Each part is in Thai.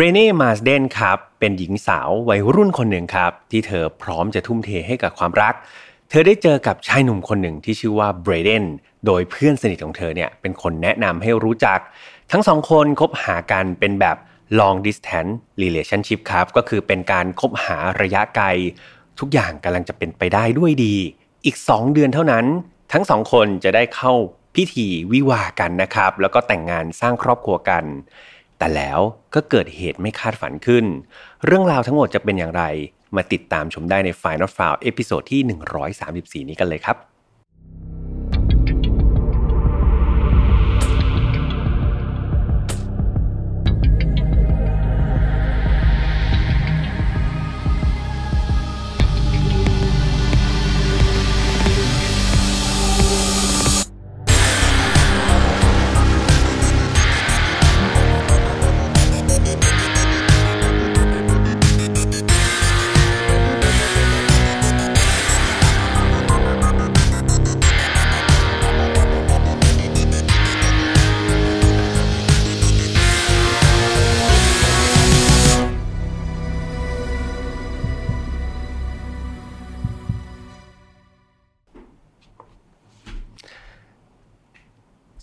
เรเน่มาสเดนครับ เป็นหญิงสาววัยรุ่นคนหนึ่งครับ ที่เธอพร้อมจะทุ่มเทให้กับความรัก เธอได้เจอกับชายหนุ่มคนหนึ่งที่ชื่อว่าเบรเดนโดยเพื่อนสนิทของเธอเนี่ยเป็นคนแนะนำให้รู้จัก ทั้งสองคนคบหากันเป็นแบบ long distance relationship ครับ ก็คือเป็นการคบหาระยะไกล ทุกอย่างกำลังจะเป็นไปได้ด้วยดี อีก 2 เดือนเท่านั้น ทั้งสองคนจะได้เข้าพิธีวิวาห์กันนะครับ แล้วก็แต่งงานสร้างครอบครัวกัน แต่แล้วก็เกิดเหตุไม่คาดฝันขึ้น เรื่องราวทั้งหมดจะเป็นอย่างไร มาติดตามชมได้ใน Final f i l e เอพิโซดที่ 134 นี้กันเลยครับ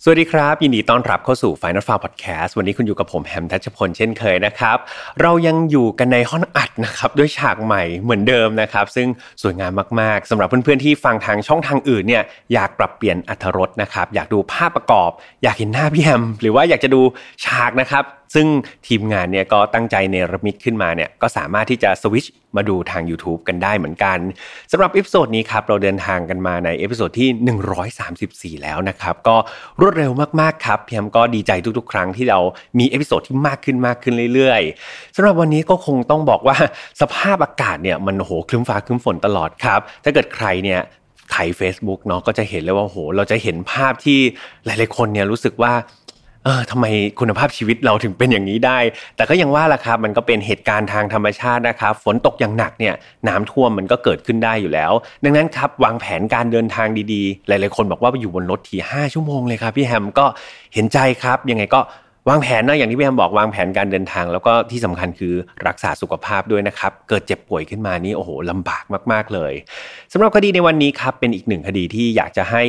สวัสดีครับ ยินดีต้อนรับเข้าสู่ File Not Found Podcast วันนี้คุณอยู่กับผมแฮมทัชพลเช่นเคยนะครับ เรายังอยู่กันในห้องอัดนะครับด้วยฉากใหม่เหมือนเดิมนะครับ ซึ่งสวยงามมากๆสำหรับเพื่อนๆที่ฟังทางช่องทางอื่นเนี่ยอยากปรับเปลี่ยนอรรถรสนะครับ อยากดูภาพประกอบ อยากเห็นหน้าพี่แฮมหรือว่าอยากจะดูฉากนะครับซึ่งทีมงานเนี่ยก็ตั้งใจเนรมิตขึ้นมาเนี่ยก็สามารถที่จะสวิชมาดูทาง YouTube กันได้เหมือนกันสำหรับ episode นี้ครับเราเดินทางกันมาใน episode ที่ 134 แล้วนะครับ ก็รวดเร็วมากๆครับพี่แฮมก็ดีใจทุกๆ ครั้งที่เรามี episode ที่มากขึ้นมากขึ้นเรื่อยๆสำหรับวันนี้ก็คงต้องบอกว่าสภาพอากาศเนี่ยมันโหครึ้มฟ้าครึ้มฝนตลอดครับ ถ้าเกิดใครเนี่ยไถ Facebook เนาะก็จะเห็นเลยว่าโห เราจะเห็นภาพที่หลาย ๆ คนเนี่ยรู้สึกว่า เออทำไมคุณภาพชีวิตเราถึงเป็นอย่างนี้ได้ แต่ก็ยังว่าละครับมันก็เป็นเหตุการณ์ทางธรรมชาตินะครับ ฝนตกอย่างหนักเนี่ยน้ำท่วมมันก็เกิดขึ้นได้อยู่แล้ว ดังนั้นครับวางแผนการเดินทางดีๆ หลายๆคนบอกว่าไปอยู่บนรถทีห้าชั่วโมงเลยครับพี่แฮมก็เห็นใจครับยังไงก็วางแผนนะอย่างที่พี่แฮมบอกวางแผนการเดินทาง แล้วก็ที่สำคัญคือรักษาสุขภาพด้วยนะครับ เกิดเจ็บป่วยขึ้นมานี่โอ้โหลำบากมาก ๆเลยสำหรับคดีในวันนี้ครับเป็นอีกหนึ่งคดีที่อยากจะให้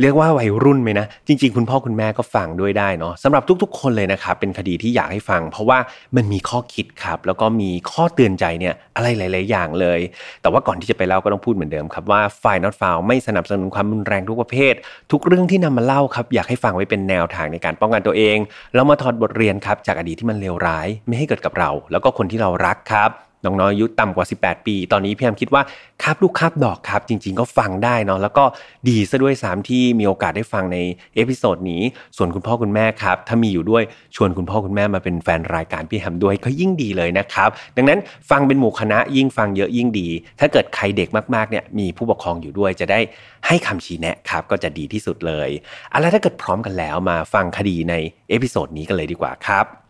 เรียกว่าวัยรุ่นไหมนะ จริง ๆ คุณพ่อคุณแม่ก็ฟังด้วยได้เนาะสำหรับทุกๆ คนเลยนะครับ เป็นคดีที่อยากให้ฟัง เพราะว่ามันมีข้อคิดครับ แล้วก็มีข้อเตือนใจเนี่ยอะไรหลาย ๆ อย่างเลย แต่ว่าก่อนที่จะไปเล่าก็ต้องพูดเหมือนเดิมครับว่าฝ่าย not found ไม่สนับสนุนความรุนแรงทุกประเภท ทุกเรื่องที่นำมาเล่าครับอยากให้ฟังไว้เป็นแนวทางในการป้องกันตัวเองแล้วมาถอดบทเรียนครับจากอดีตที่มันเลวร้าย ไม่ให้เกิดกับเรา แล้วก็คนที่เรารักครับ น้องๆอายุต่ำกว่า 18 ปี ตอนนี้พี่แฮมคิดว่าคาบลูกคาบดอกครับ จริง ๆ ก็ฟังได้เนาะแล้วก็ดีซะด้วยซ้ำที่มีโอกาสได้ฟังใน episode นี้ ส่วนคุณพ่อคุณแม่ครับ ถ้ามีอยู่ด้วยชวนคุณพ่อคุณแม่มาเป็นแฟนรายการพี่แฮมด้วยก็ยิ่งดีเลยนะครับ ดังนั้นฟังเป็นหมู่คณะยิ่งฟังเยอะยิ่งดี ถ้าเกิดใครเด็กมากๆเนี่ยมีผู้ปกครองอยู่ด้วยจะได้ให้คำชี้แนะครับก็จะดีที่สุดเลยเอาละถ้าเกิดพร้อมกันแล้วมาฟังคดีใน episode นี้กันเลยดีกว่าครับ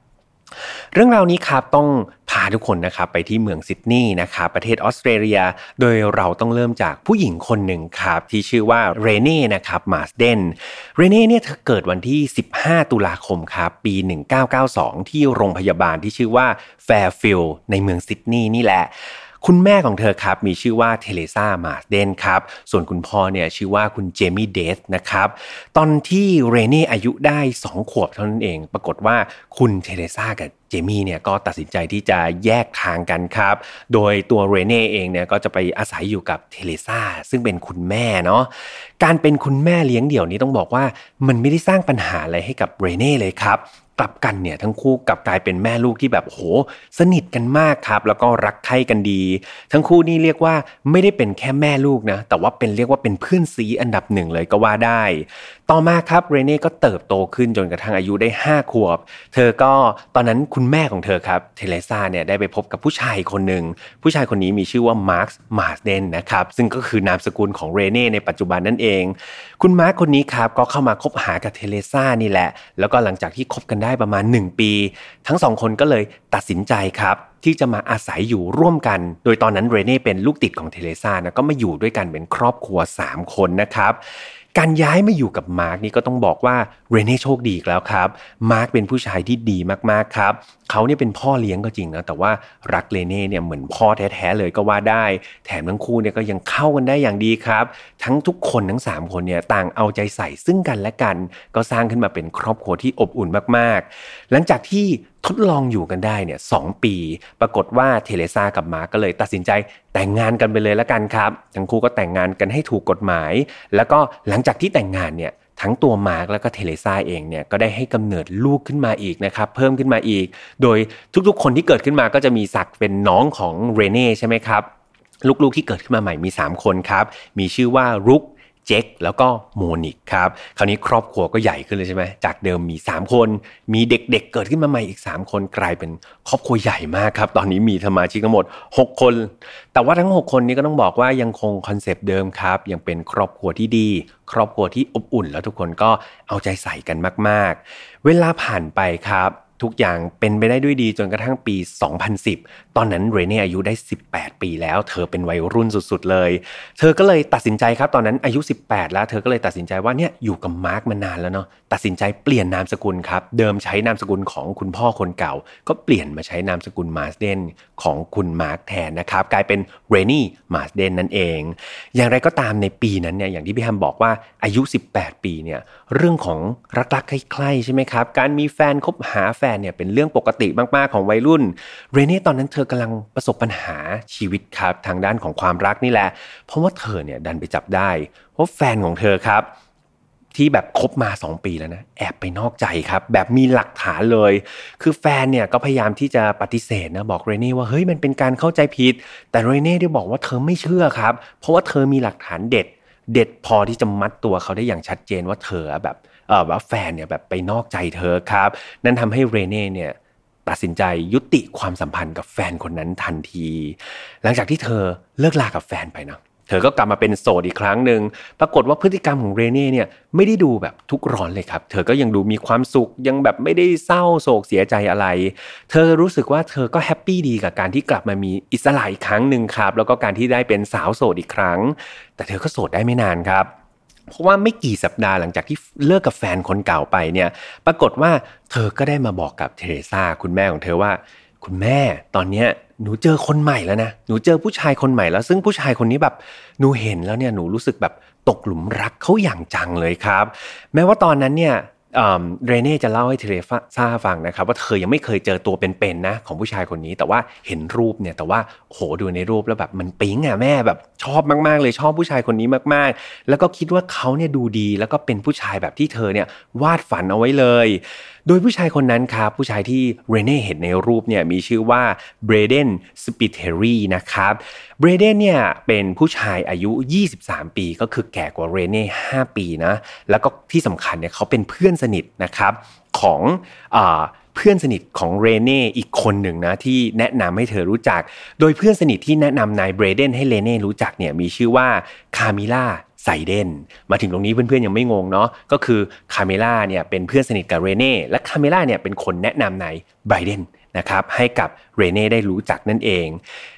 เรื่องราวนี้ครับต้องพาทุกคนนะครับไปที่เมืองซิดนีย์นะครับประเทศออสเตรเลีย โดยเราต้องเริ่มจากผู้หญิงคนหนึ่งครับที่ชื่อว่าเรเน่นะครับมาสเดนเรเน่เนี่ยเธอเกิดวันที่ 15 ตุลาคมครับปี 1992 ที่โรงพยาบาลที่ชื่อว่าแฟร์ฟิลด์ในเมืองซิดนีย์นี่แหละ คุณแม่ของเธอครับมีชื่อว่าเทเลซ่ามาเดนครับ ส่วนคุณพ่อเนี่ยชื่อว่าคุณเจมี่เดสนะครับ ตอนที่เรเน่อายุได้ 2 ขวบเท่านั้นเอง ปรากฏว่าคุณเทเลซ่ากับเจมี่เนี่ยก็ตัดสินใจที่จะแยกทางกันครับ โดยตัวเรเน่เองเนี่ยก็จะไปอาศัยอยู่กับเทเลซ่าซึ่งเป็นคุณแม่เนาะ การเป็นคุณแม่เลี้ยงเดี่ยวนี้ต้องบอกว่ามันไม่ได้สร้างปัญหาอะไรให้กับเรเน่เลยครับ กลับกันเนี่ยทั้งคู่กลับกลายเป็นแม่ลูกที่แบบโหสนิทกันมากครับ แล้วก็รักใคร่กันดี ทั้งคู่นี่เรียกว่าไม่ได้เป็นแค่แม่ลูกนะแต่ว่าเป็นเรียกว่าเป็นเพื่อนซี้อันดับหนึ่งเลยก็ว่าได้ ต่อมาครับเรเน่ก็เติบโตขึ้นจนกระทั่งอายุได้ 5 ขวบ เธอก็ตอนนั้นคุณแม่ของเธอครับเทเลซ่าเนี่ยได้ไปพบกับผู้ชายคนหนึ่ง ผู้ชายคนนี้มีชื่อว่ามาร์คมาสเดนนะครับซึ่งก็คือนามสกุลของเรเน่ในปัจจุบันนั่นเอง คุณมาร์คคนนี้ครับก็เข้ามาคบหากับเทเลซ่านี่แหละ แล้วก็หลังจากที่คบกันได้ประมาณ 1 ปี ทั้งสองคนก็เลยตัดสินใจครับที่จะมาอาศัยอยู่ร่วมกัน โดยตอนนั้นเรเน่เป็นลูกติดของเทเลซ่านะก็มาอยู่ด้วยกันเป็นครอบครัว 3 คนนะครับ การย้ายมาอยู่กับมาร์กนี่ก็ต้องบอกว่าเรเน่โชคดีแล้วครับ มาร์กเป็นผู้ชายที่ดีมากๆครับ เขาเนี่ยเป็นพ่อเลี้ยงก็จริงนะ แต่ว่ารักเรเน่เนี่ยเหมือนพ่อแท้ๆเลยก็ว่าได้ แถมทั้งคู่เนี่ยก็ยังเข้ากันได้อย่างดีครับ ทั้งทุกคนทั้ง 3 คนเนี่ยต่างเอาใจใส่ซึ่งกันและกัน ก็สร้างขึ้นมาเป็นครอบครัวที่อบอุ่นมากๆ หลังจากที่ ทดลองอยู่กันได้เนี่ยสปี ปรากฏว่าเทเลซากับมาร์ก็เลยตัดสินใจแต่งงานกันไปเลยแล้วกันครับ ทั้งคู่ก็แต่งงานกันให้ถูกกฎหมาย แล้วก็หลังจากที่แต่งงานเนี่ยทั้งตัวมาร์กแล้วก็เทเลซาเองเนี่ยก็ได้ให้กำเนิดลูกขึ้นมาอีกนะครับเพิ่มขึ้นมาอีก โดยทุกๆ คนที่เกิดขึ้นมาก็จะมีศักดิ์เป็นน้องของเรเน่ใช่ไหมครับลูกๆที่เกิดขึ้นมาใหม่มี 3 คนครับ มีชื่อว่ารุก เจ็คแล้วก็โมนิกครับ คราวนี้ครอบครัวก็ใหญ่ขึ้นเลยใช่ไหมจากเดิมมี 3 คน มีเด็กๆเเกิดขึ้นมาใหม่อีก 3 คนกลายเป็นครอบครัวใหญ่มากครับ ตอนนี้มีสมาชิกทั้งหมด 6 คน แต่ว่าทั้ง 6 คนนี้ก็ต้องบอกว่ายังคงคอนเซปต์เดิมครับ ยังเป็นครอบครัวที่ดี ครอบครัวที่อบอุ่น แล้วทุกคนก็เอาใจใส่กันมาก ๆ เวลาผ่านไปครับ ทุกอย่างเป็นไปได้ด้วยดีจนกระทั่งปี 2010 ตอนนั้นเรเน่อายุได้ 18 ปีแล้ว เธอเป็นวัยรุ่นสุดๆเลย เธอก็เลยตัดสินใจครับตอนนั้นอายุ 18 แล้ว เธอก็เลยตัดสินใจว่าเนี่ยอยู่กับมาร์กมานานแล้วเนาะตัดสินใจเปลี่ยนนามสกุลครับ เดิมใช้นามสกุลของคุณพ่อคนเก่า ก็เปลี่ยนมาใช้นามสกุลมาสเดนของคุณมาร์กแทนนะครับกลายเป็นเรนี่มาสเดนนั่นเอง อย่างไรก็ตามในปีนั้นเนี่ยอย่างที่พี่แฮมบอกว่าอายุ 18 ปีเนี่ยเรื่องของรักๆใคร่ๆใช่ไหมครับการมีแฟนคบหาแฟนเนี่ยเป็นเรื่องปกติมากๆของวัยรุ่น เรเน่ตอนนั้นเธอกำลังประสบปัญหาชีวิตครับทางด้านของความรักนี่แหละ เพราะว่าเธอเนี่ยดันไปจับได้ว่าแฟนของเธอครับ ที่แบบคบมา 2 ปีแล้วนะแอบไปนอกใจครับ แบบมีหลักฐานเลย คือแฟนเนี่ยก็พยายามที่จะปฏิเสธนะบอกเรเน่ว่าเฮ้ยมันเป็นการเข้าใจผิด แต่เรเน่ได้บอกว่าเธอไม่เชื่อครับ เพราะว่าเธอมีหลักฐานเด็ดเด็ดพอที่จะมัดตัวเขาได้อย่างชัดเจนว่าเธอแบบ ว่าแฟนเนี่ยแบบไปนอกใจเธอครับ นั่นทำให้เรเน่เนี่ยตัดสินใจยุติความสัมพันธ์กับแฟนคนนั้นทันที หลังจากที่เธอเลิกลากับแฟนไปนะเธอก็กลับมาเป็นโสดอีกครั้งหนึ่ง ปรากฏว่าพฤติกรรมของเรเน่เนี่ยไม่ได้ดูแบบทุกร้อนเลยครับ เธอก็ยังดูมีความสุข ยังแบบไม่ได้เศร้าโศกเสียใจอะไร เธอรู้สึกว่าเธอก็แฮปปี้ดีกับการที่กลับมามีอิสระอีกครั้งหนึ่งครับ แล้วก็การที่ได้เป็นสาวโสดอีกครั้ง แต่เธอก็โสดได้ไม่นานครับ เพราะว่าไม่กี่สัปดาห์หลังจากที่เลิกกับแฟนคนเก่าไปเนี่ย ปรากฏว่าเธอก็ได้มาบอกกับเทเรซาคุณแม่ของเธอว่า คุณแม่ตอนเนี้ยหนูเจอคนใหม่แล้วนะ หนูเจอผู้ชายคนใหม่แล้ว ซึ่งผู้ชายคนนี้แบบ หนูเห็นแล้วเนี่ย หนูรู้สึกแบบตกหลุมรักเขาอย่างจังเลยครับ แม้ว่าตอนนั้นเนี่ย เรเน่จะเล่าให้เทเรซ่าฟังนะครับว่าเธอยังไม่เคยเจอตัวเป็นๆนะของผู้ชายคนนี้ แต่ว่าเห็นรูปเนี่ยแต่ว่าโหดูในรูปแล้วแบบมันปิ๊งอะแม่แบบชอบมากๆเลยชอบผู้ชายคนนี้มากๆ แล้วก็คิดว่าเขาเนี่ยดูดีแล้วก็เป็นผู้ชายแบบที่เธอเนี่ยวาดฝันเอาไว้เลย โดยผู้ชายคนนั้นครับ ผู้ชายที่เรเน่เห็นในรูปเนี่ยมีชื่อว่าเบรเดนสปิเทอรีนะครับเบรเดนเนี่ยเป็นผู้ชายอายุ 23 ปีก็คือแก่กว่าเรเน่5ปีนะแล้วก็ที่สำคัญเนี่ยเขาเป็นเพื่อนสนิทนะครับของอเพื่อนสนิทของเรเน่อีกคนหนึ่งนะที่แนะนำให้เธอรู้จัก โดยเพื่อนสนิทที่แนะนำนายเบรเดนให้เรเน่รู้จักเนี่ยมีชื่อว่าคามิล่า ไซเดนมาถึงตรงนี้เพื่อนๆยังไม่งงเนาะก็คือคาเมล่าเนี่ยเป็นเพื่อนสนิทกับเรเน่และคาเมล่าเนี่ยเป็นคนแนะนำนายเบรเดนนะครับให้กับเรเน่ได้รู้จักนั่นเอง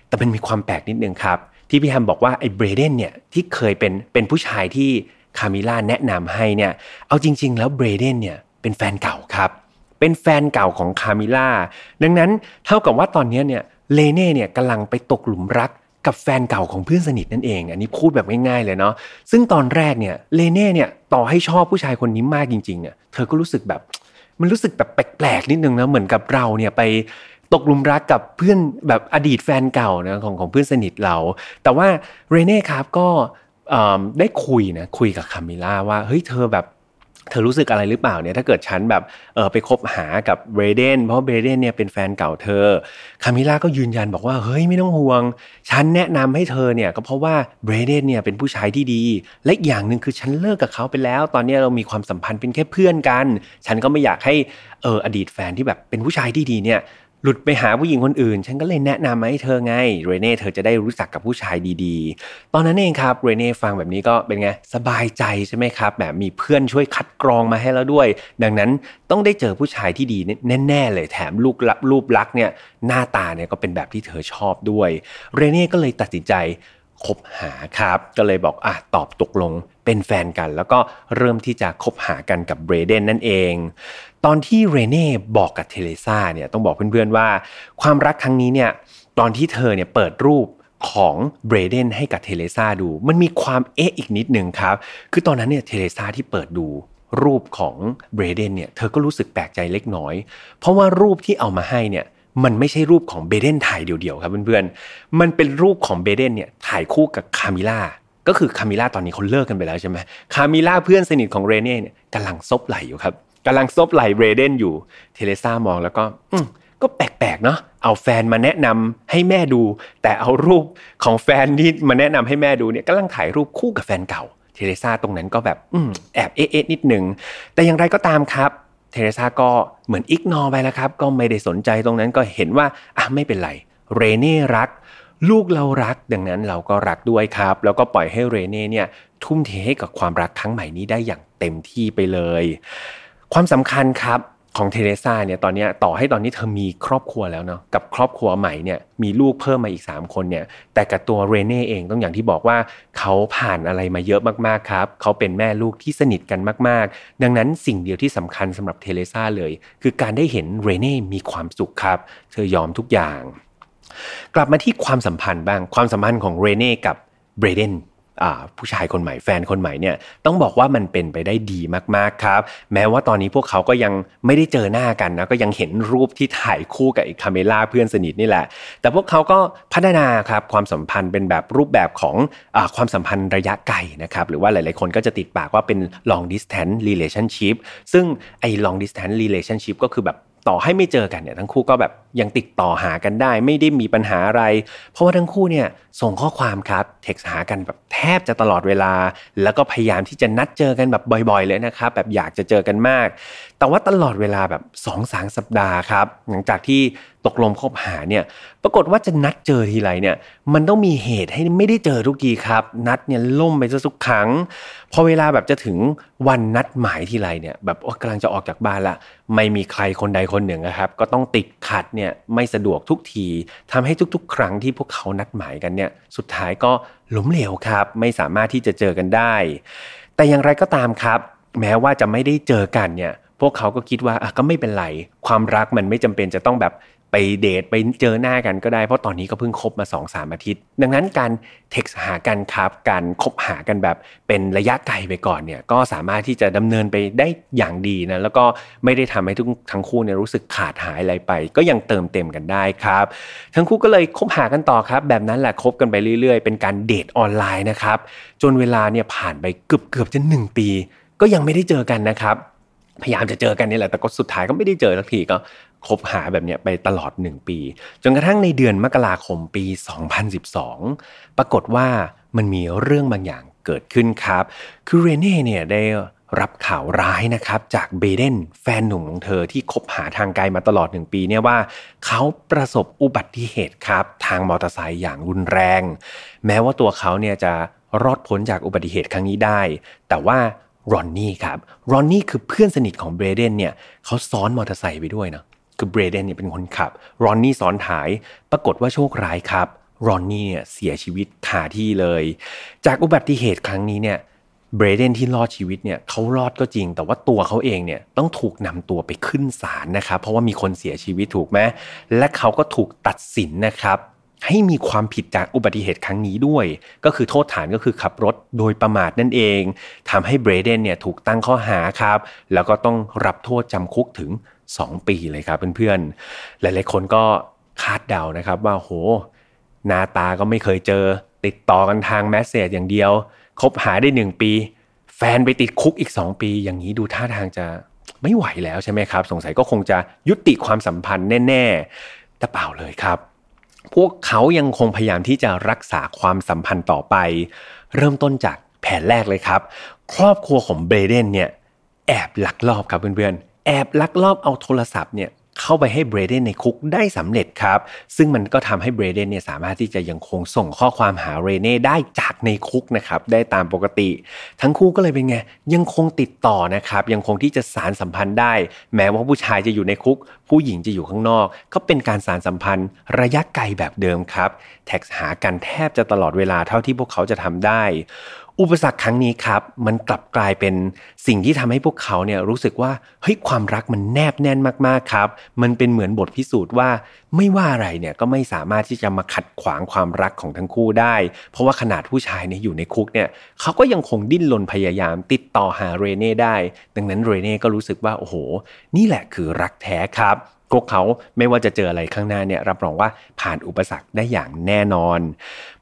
แต่มันมีความแปลกนิดนึงครับที่พี่แฮมบอกว่าไอ้เบรเดนเนี่ยที่เคยเป็นเป็นผู้ชายที่คาเมล่าแนะนำให้เนี่ยเอาจริง ๆ แล้วเบรเดนเนี่ยเป็นแฟนเก่าครับเป็นแฟนเก่าของคาเมล่าดังนั้นเท่ากับว่าตอนนี้เนี่ยเรเน่เนี่ยกำลังไปตกหลุมรัก กับแฟนเก่าของเพื่อนสนิทนั่นเอง อันนี้พูดแบบง่ายๆเลยเนาะซึ่งตอนแรกเนี่ยเรเน่เนี่ยต่อให้ชอบผู้ชายคนนี้มากจริงๆเนี่ยเธอก็รู้สึกแบบมันรู้สึกแบบแปลกๆนิดนึงนะเหมือนกับเราเนี่ยไปตกลุมรักกับเพื่อนแบบอดีตแฟนเก่านะของของเพื่อนสนิทเรา แต่ว่าเรเน่ครับก็ได้คุยนะคุยกับคามิล่าว่าเฮ้ยเธอแบบ เธอรู้สึกอะไรหรือเปล่าเนี่ยถ้าเกิดฉันแบบเออไปคบหากับเบรเดนเพราะเบรเดนเนี่ยเป็นแฟนเก่าเธอคามิล่าก็ยืนยันบอกว่าเฮ้ยไม่ต้องห่วง ฉันแนะนำให้เธอเนี่ยก็เพราะว่าเบรเดนเนี่ยเป็นผู้ชายที่ดี และอีกอย่างหนึ่งคือฉันเลิกกับเขาไปแล้ว ตอนนี้เรามีความสัมพันธ์เป็นแค่เพื่อนกัน ฉันก็ไม่อยากให้เอออดีตแฟนที่แบบเป็นผู้ชายที่ดีเนี่ย หลุดไปหาผู้หญิงคนอื่น ฉันก็เลยแนะนำมาให้เธอไง เรเน่เธอจะได้รู้จักกับผู้ชายดีๆ ตอนนั้นเองครับ เรเน่ฟังแบบนี้ก็เป็นไง สบายใจใช่ไหมครับ แบบมีเพื่อนช่วยคัดกรองมาให้แล้วด้วย ดังนั้นต้องได้เจอผู้ชายที่ดีแน่ๆเลยแถมลูกลับรูปลักษ์เนี่ยหน้าตาเนี่ยก็เป็นแบบที่เธอชอบด้วย เรเน่ก็เลยตัดสินใจคบหาครับ ก็เลยบอกอะตอบตกลงเป็นแฟนกัน แล้วก็เริ่มที่จะคบหากันกับเบรเดนนั่นเอง ตอนที่เรเน่บอกกับเทเลซ่าเนี่ยต้องบอกเพื่อนๆว่า ความรักครั้งนี้เนี่ยตอนที่เธอเนี่ยเปิดรูปของเบรเดนให้กับเทเลซ่าดู มันมีความเอ๊ะอีกนิดหนึ่งครับ คือตอนนั้นเนี่ยเทเลซ่าที่เปิดดูรูปของเบรเดนเนี่ยเธอก็รู้สึกแปลกใจเล็กน้อย เพราะว่ารูปที่เอามาให้เนี่ยมันไม่ใช่รูปของเบรเดนถ่ายเดี่ยวๆครับเพื่อนๆ มันเป็นรูปของเบรเดนเนี่ยถ่ายคู่กับคามิล่าก็คือคามิล่าตอนนี้เขาเลิกกันไปแล้วใช่ไหมคามิล่าเพื่อนสนิทของเรเน่เนี่ยกำลังซบไหล่อยู่ครับ กำลังซบไหล่เบรเดนอยู่ เทเลซ่ามองแล้วก็ อืก็แปลกๆเนาะเอาแฟนมาแนะนำให้แม่ดู แต่เอารูปของแฟนนี่มาแนะนำให้แม่ดูเนี่ยกำลังถ่ายรูปคู่กับแฟนเก่า เทเลซ่าตรงนั้นก็แบบอืแอบเอ๊ะนิดหนึ่งแต่อย่างไรก็ตามครับเทเรซาก็เหมือน ignore ไปแล้วครับ ก็ไม่ได้สนใจตรงนั้นก็เห็นว่าอะไม่เป็นไร เรเน่รัก ลูกเรารัก ดังนั้นเราก็รักด้วยครับ แล้วก็ปล่อยให้เรเน่เนี่ยทุ่มเทให้กับความรักครั้งใหม่นี้ได้อย่างเต็มที่ไปเลย ความสำคัญครับของเทเรซาเนี่ยตอนนี้ต่อให้ตอนนี้เธอมีครอบครัวแล้วเนาะกับครอบครัวใหม่เนี่ยมีลูกเพิ่มมาอีก 3 คนเนี่ยแต่กับตัวเรเน่เองต้องอย่างที่บอกว่าเขาผ่านอะไรมาเยอะมากๆครับเขาเป็นแม่ลูกที่สนิทกันมากๆ ดังนั้นสิ่งเดียวที่สำคัญสำหรับเทเรซาเลย คือการได้เห็นเรเน่มีความสุขครับ เธอยอมทุกอย่าง กลับมาที่ความสัมพันธ์บ้างความสัมพันธ์ของเรเน่กับเบรเดน ผู้ชายคนใหม่แฟนคนใหม่เนี่ยต้องบอกว่ามันเป็นไปได้ดีมากๆครับ แม้ว่าตอนนี้พวกเขาก็ยังไม่ได้เจอหน้ากันนะก็ยังเห็นรูปที่ถ่ายคู่กับไอ้คาเมล่าเพื่อนสนิทนี่แหละ แต่พวกเขาก็พัฒนาครับความสัมพันธ์เป็นแบบรูปแบบของอความสัมพันธ์ระยะไกลนะครับหรือว่าหลายๆคนก็จะติดปากว่าเป็น long distance relationship ซึ่งไอ้ long distance relationship ก็คือแบบต่อให้ไม่เจอกันเนี่ยทั้งคู่ก็แบบยังติดต่อหากันได้ ไม่ได้มีปัญหาอะไร เพราะว่าทั้งคู่เนี่ยส่งข้อความครับเท็กซ์หากันแบบแทบจะตลอดเวลา แล้วก็พยายามที่จะนัดเจอกันแบบบ่อย ๆ เลยนะครับแบบอยากจะเจอกันมาก แต่ว่าตลอดเวลาแบบ2อสาสัปดาห์ครับ หลังจากที่ตกลงคบหาเนี่ยปรากฏว่าจะนัดเจอทีไรเนี่ยมันต้องมีเหตุให้ไม่ได้เจอทุกทีครับ นัดเนี่ยล่มไปซะทุกครั้ง พอเวลาแบบจะถึงวันนัดหมายทีไรเนี่ยแบบกำลังจะออกจากบ้านละไม่มีใครคนใดคนหนึ่งนะครับ ก็ต้องติดขัดเนี่ยไม่สะดวกทุกทีทำให้ทุกๆ ครั้งที่พวกเขานัดหมายกันเนี่ยสุดท้ายก็ล้มเหลวครับ ไม่สามารถที่จะเจอกันได้ แต่อย่างไรก็ตามครับ แม้ว่าจะไม่ได้เจอกันเนี่ยพวกเขาก็คิดว่าก็ไม่เป็นไร ความรักมันไม่จำเป็นจะต้องแบบ ไปเดทไปเจอหน้ากันก็ได้เพราะตอนนี้ก็เพิ่งคบมา2อสามอาทิตย์ ดังนั้นการเท็กซ์หากันครับการคบหากันแบบเป็นระยะไกลไปก่อนเนี่ยก็สามารถที่จะดำเนินไปได้อย่างดีนะแล้วก็ไม่ได้ทำให้ทุกทั้งคู่เนี่ยรู้สึกขาดหายอะไรไป ก็ยังเติมเต็มกันได้ครับ ทั้งคู่ก็เลยคบหากันต่อครับ แบบนั้นแหละคบกันไปเรื่อย ๆ เป็นการเดทออนไลน์นะครับจนเวลาเนี่ยผ่านไปเกือบเกือบจะหนึ่งปี ก็ยังไม่ได้เจอกันนะครับพยายามจะเจอกันนี่แหละแต่ก็สุดท้ายก็ไม่ได้เจอสักทีก็ คบหาแบบนี้ไปตลอด 1 ปี จนกระทั่งในเดือนมกราคมปี 2012 ปรากฏว่ามันมีเรื่องบางอย่างเกิดขึ้นครับ คือเรเน่เนี่ยได้รับข่าวร้ายนะครับจากเบเดนแฟนหนุ่มของเธอที่คบหาทางไกลมาตลอดหนึ่งปีเนี่ยว่าเขาประสบอุบัติเหตุครับ ทางมอเตอร์ไซค์อย่างรุนแรง แม้ว่าตัวเขาเนี่ยจะรอดพ้นจากอุบัติเหตุครั้งนี้ได้ แต่ว่ารอนนี่ครับรอนนี่คือเพื่อนสนิทของเบรเดนเนี่ยเขาซ้อนมอเตอร์ไซค์ไปด้วยเนาะ คือเบรเดนเนี่ยเป็นคนขับ รอนนี่ซ้อนท้าย ปรากฏว่าโชคร้ายครับ รอนนี่เนี่ยเสียชีวิตคาที่เลย จากอุบัติเหตุครั้งนี้เนี่ยเบรเดนที่รอดชีวิตเนี่ยเขารอดก็จริง แต่ว่าตัวเขาเองเนี่ยต้องถูกนำตัวไปขึ้นศาลนะครับเพราะว่ามีคนเสียชีวิตถูกไหมและเขาก็ถูกตัดสินนะครับให้มีความผิดจากอุบัติเหตุครั้งนี้ด้วย ก็คือโทษฐานก็คือขับรถโดยประมาทนั่นเองทำให้เบรเดนเนี่ยถูกตั้งข้อหาครับ แล้วก็ต้องรับโทษจำคุกถึง 2 ปีเลยครับเพื่อนๆ หลายๆคนก็คาดเดานะครับว่าโหหน้าตาก็ไม่เคยเจอ ติดต่อกันทางแมสเซจอย่างเดียว คบหาได้ 1 ปี แฟนไปติดคุกอีก 2 ปี อย่างนี้ดูท่าทางจะไม่ไหวแล้วใช่ไหมครับ สงสัยก็คงจะยุติความสัมพันธ์แน่ ๆ แต่เปล่าเลยครับ พวกเขายังคงพยายามที่จะรักษาความสัมพันธ์ต่อไป เริ่มต้นจากแผนแรกเลยครับ ครอบครัวของเบรเดนเนี่ยแอบลักลอบครับเพื่อนๆแอบลักลอบเอาโทรศัพท์เนี่ยเข้าไปให้เบรเดนในคุกได้สำเร็จครับ ซึ่งมันก็ทำให้เบรเดนเนี่ยสามารถที่จะยังคงส่งข้อความหาเรเน่ได้จากในคุกนะครับได้ตามปกติ ทั้งคู่ก็เลยเป็นไงยังคงติดต่อนะครับยังคงที่จะสารสัมพันธ์ได้ แม้ว่าผู้ชายจะอยู่ในคุก ผู้หญิงจะอยู่ข้างนอก ก็เป็นการสารสัมพันธ์ระยะไกลแบบเดิมครับ แท็กหากันแทบจะตลอดเวลาเท่าที่พวกเขาจะทำได้ อุปสรรคครั้งนี้ครับ มันกลับกลายเป็นสิ่งที่ทำให้พวกเขาเนี่ยรู้สึกว่าเฮ้ยความรักมันแนบแน่นมากๆครับ มันเป็นเหมือนบทพิสูจน์ว่า ไม่ว่าอะไรเนี่ยก็ไม่สามารถที่จะมาขัดขวางความรักของทั้งคู่ได้ เพราะว่าขนาดผู้ชายเนี่ยอยู่ในคุกเนี่ยเขาก็ยังคงดิ้นรนพยายามติดต่อหาเรเน่ได้ ดังนั้นเรเน่ก็รู้สึกว่าโอ้โห นี่แหละคือรักแท้ครับ พวกเขาไม่ว่าจะเจออะไรข้างหน้าเนี่ยรับรองว่าผ่านอุปสรรคได้อย่างแน่นอน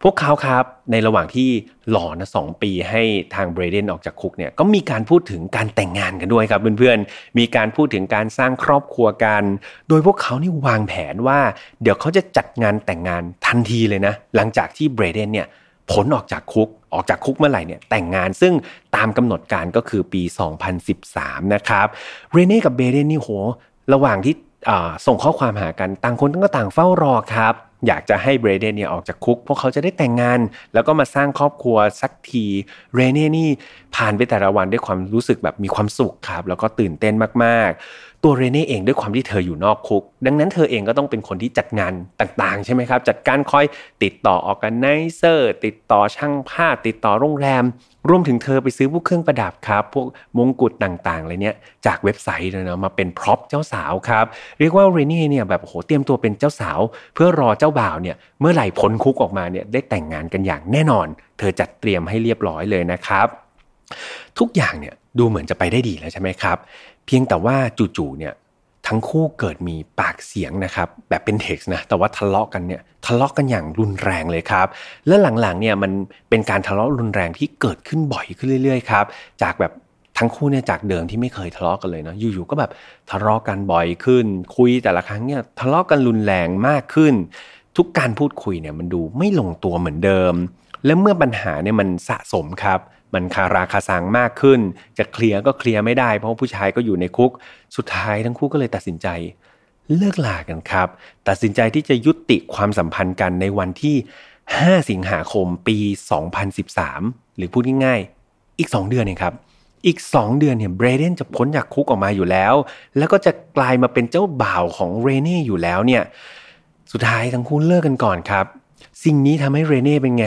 พวกเขาครับในระหว่างที่หล่อนะสปีให้ทางเบรเดนออกจากคุกเนี่ยก็มีการพูดถึงการแต่งงานกันด้วยครับเพื่อนๆ มีการพูดถึงการสร้างครอบครัวกัน โดยพวกเขานี่วางแผนว่า เดี๋ยวเขาจะจัดงานแต่งงานทันทีเลยนะ หลังจากที่เบรเดนเนี่ยผลออกจากคุกออกจากคุกเมื่อไหร่เนี่ยแต่งงานซึ่งตามกำหนดการก็คือปี 2013 นะครับเรเน่กับเบเดนนี่โห ระหว่างที่ ส่งข้อความหากันต่างคนก็ต่างเฝ้ารอครับ อยากจะให้เบรเดนเนี่ยออกจากคุก พวกเขาจะได้แต่งงาน แล้วก็มาสร้างครอบครัวสักทีเรเน่นี่ผ่านไปแต่ละวันด้วยความรู้สึกแบบมีความสุขครับ แล้วก็ตื่นเต้นมากๆ ตัวเรเน่เองด้วยความที่เธออยู่นอกคุก ดังนั้นเธอเองก็ต้องเป็นคนที่จัดงานต่างๆ ใช่ไหมครับ จัดการคอยติดต่อ organizer ติดต่อช่างภาพติดต่อโรงแรม รวมถึงเธอไปซื้อพวกเครื่องประดับครับ พวกมงกุฎต่างๆเลยเนี่ยจากเว็บไซต์เลยนะมาเป็น prop เจ้าสาวครับ เรียกว่าเรเน่เนี่ยแบบโหเตรียมตัวเป็นเจ้าสาว เพื่อรอเจ้าบ่าวเนี่ยเมื่อไหร่พ้นคุกออกมาเนี่ยได้แต่งงานกันอย่างแน่นอน เธอจัดเตรียมให้เรียบร้อยเลยนะครับ ทุกอย่างเนี่ยดูเหมือนจะไปได้ดีแล้วใช่ไหมครับ เพียงแต่ว่าจู่ๆเนี่ยทั้งคู่เกิดมีปากเสียงนะครับแบบเป็นเท็กซ์นะแต่ว่าทะเลาะกันเนี่ยทะเลาะกันอย่างรุนแรงเลยครับ และหลังๆเนี่ยมันเป็นการทะเลาะรุนแรงที่เกิดขึ้นบ่อยขึ้นเรื่อยๆครับจากแบบทั้งคู่เนี่ยจากเดิมที่ไม่เคยทะเลาะกันเลยเนาะอยู่ๆก็แบบทะเลาะกันบ่อยขึ้น คุยแต่ละครั้งเนี่ยทะเลาะกันรุนแรงมากขึ้น ทุกการพูดคุยเนี่ยมันดูไม่ลงตัวเหมือนเดิม และเมื่อปัญหาเนี่ยมันสะสมครับ มันคาราคาซังมากขึ้น จะเคลียร์ก็เคลียร์ไม่ได้ เพราะผู้ชายก็อยู่ในคุก สุดท้ายทั้งคู่ก็เลยตัดสินใจเลิกลากันครับ ตัดสินใจที่จะยุติความสัมพันธ์กันในวันที่ 5 สิงหาคมปี 2013 หรือพูดง่ายๆ อีก 2 เดือนเองครับ อีก 2 เดือนเนี่ยเบรเดนจะพ้นจากคุกออกมาอยู่แล้ว แล้วก็จะกลายมาเป็นเจ้าบ่าวของเรเน่อยู่แล้วเนี่ย สุดท้ายทั้งคู่เลิกกันก่อนครับ สิ่งนี้ทำให้เรเน่เป็นไง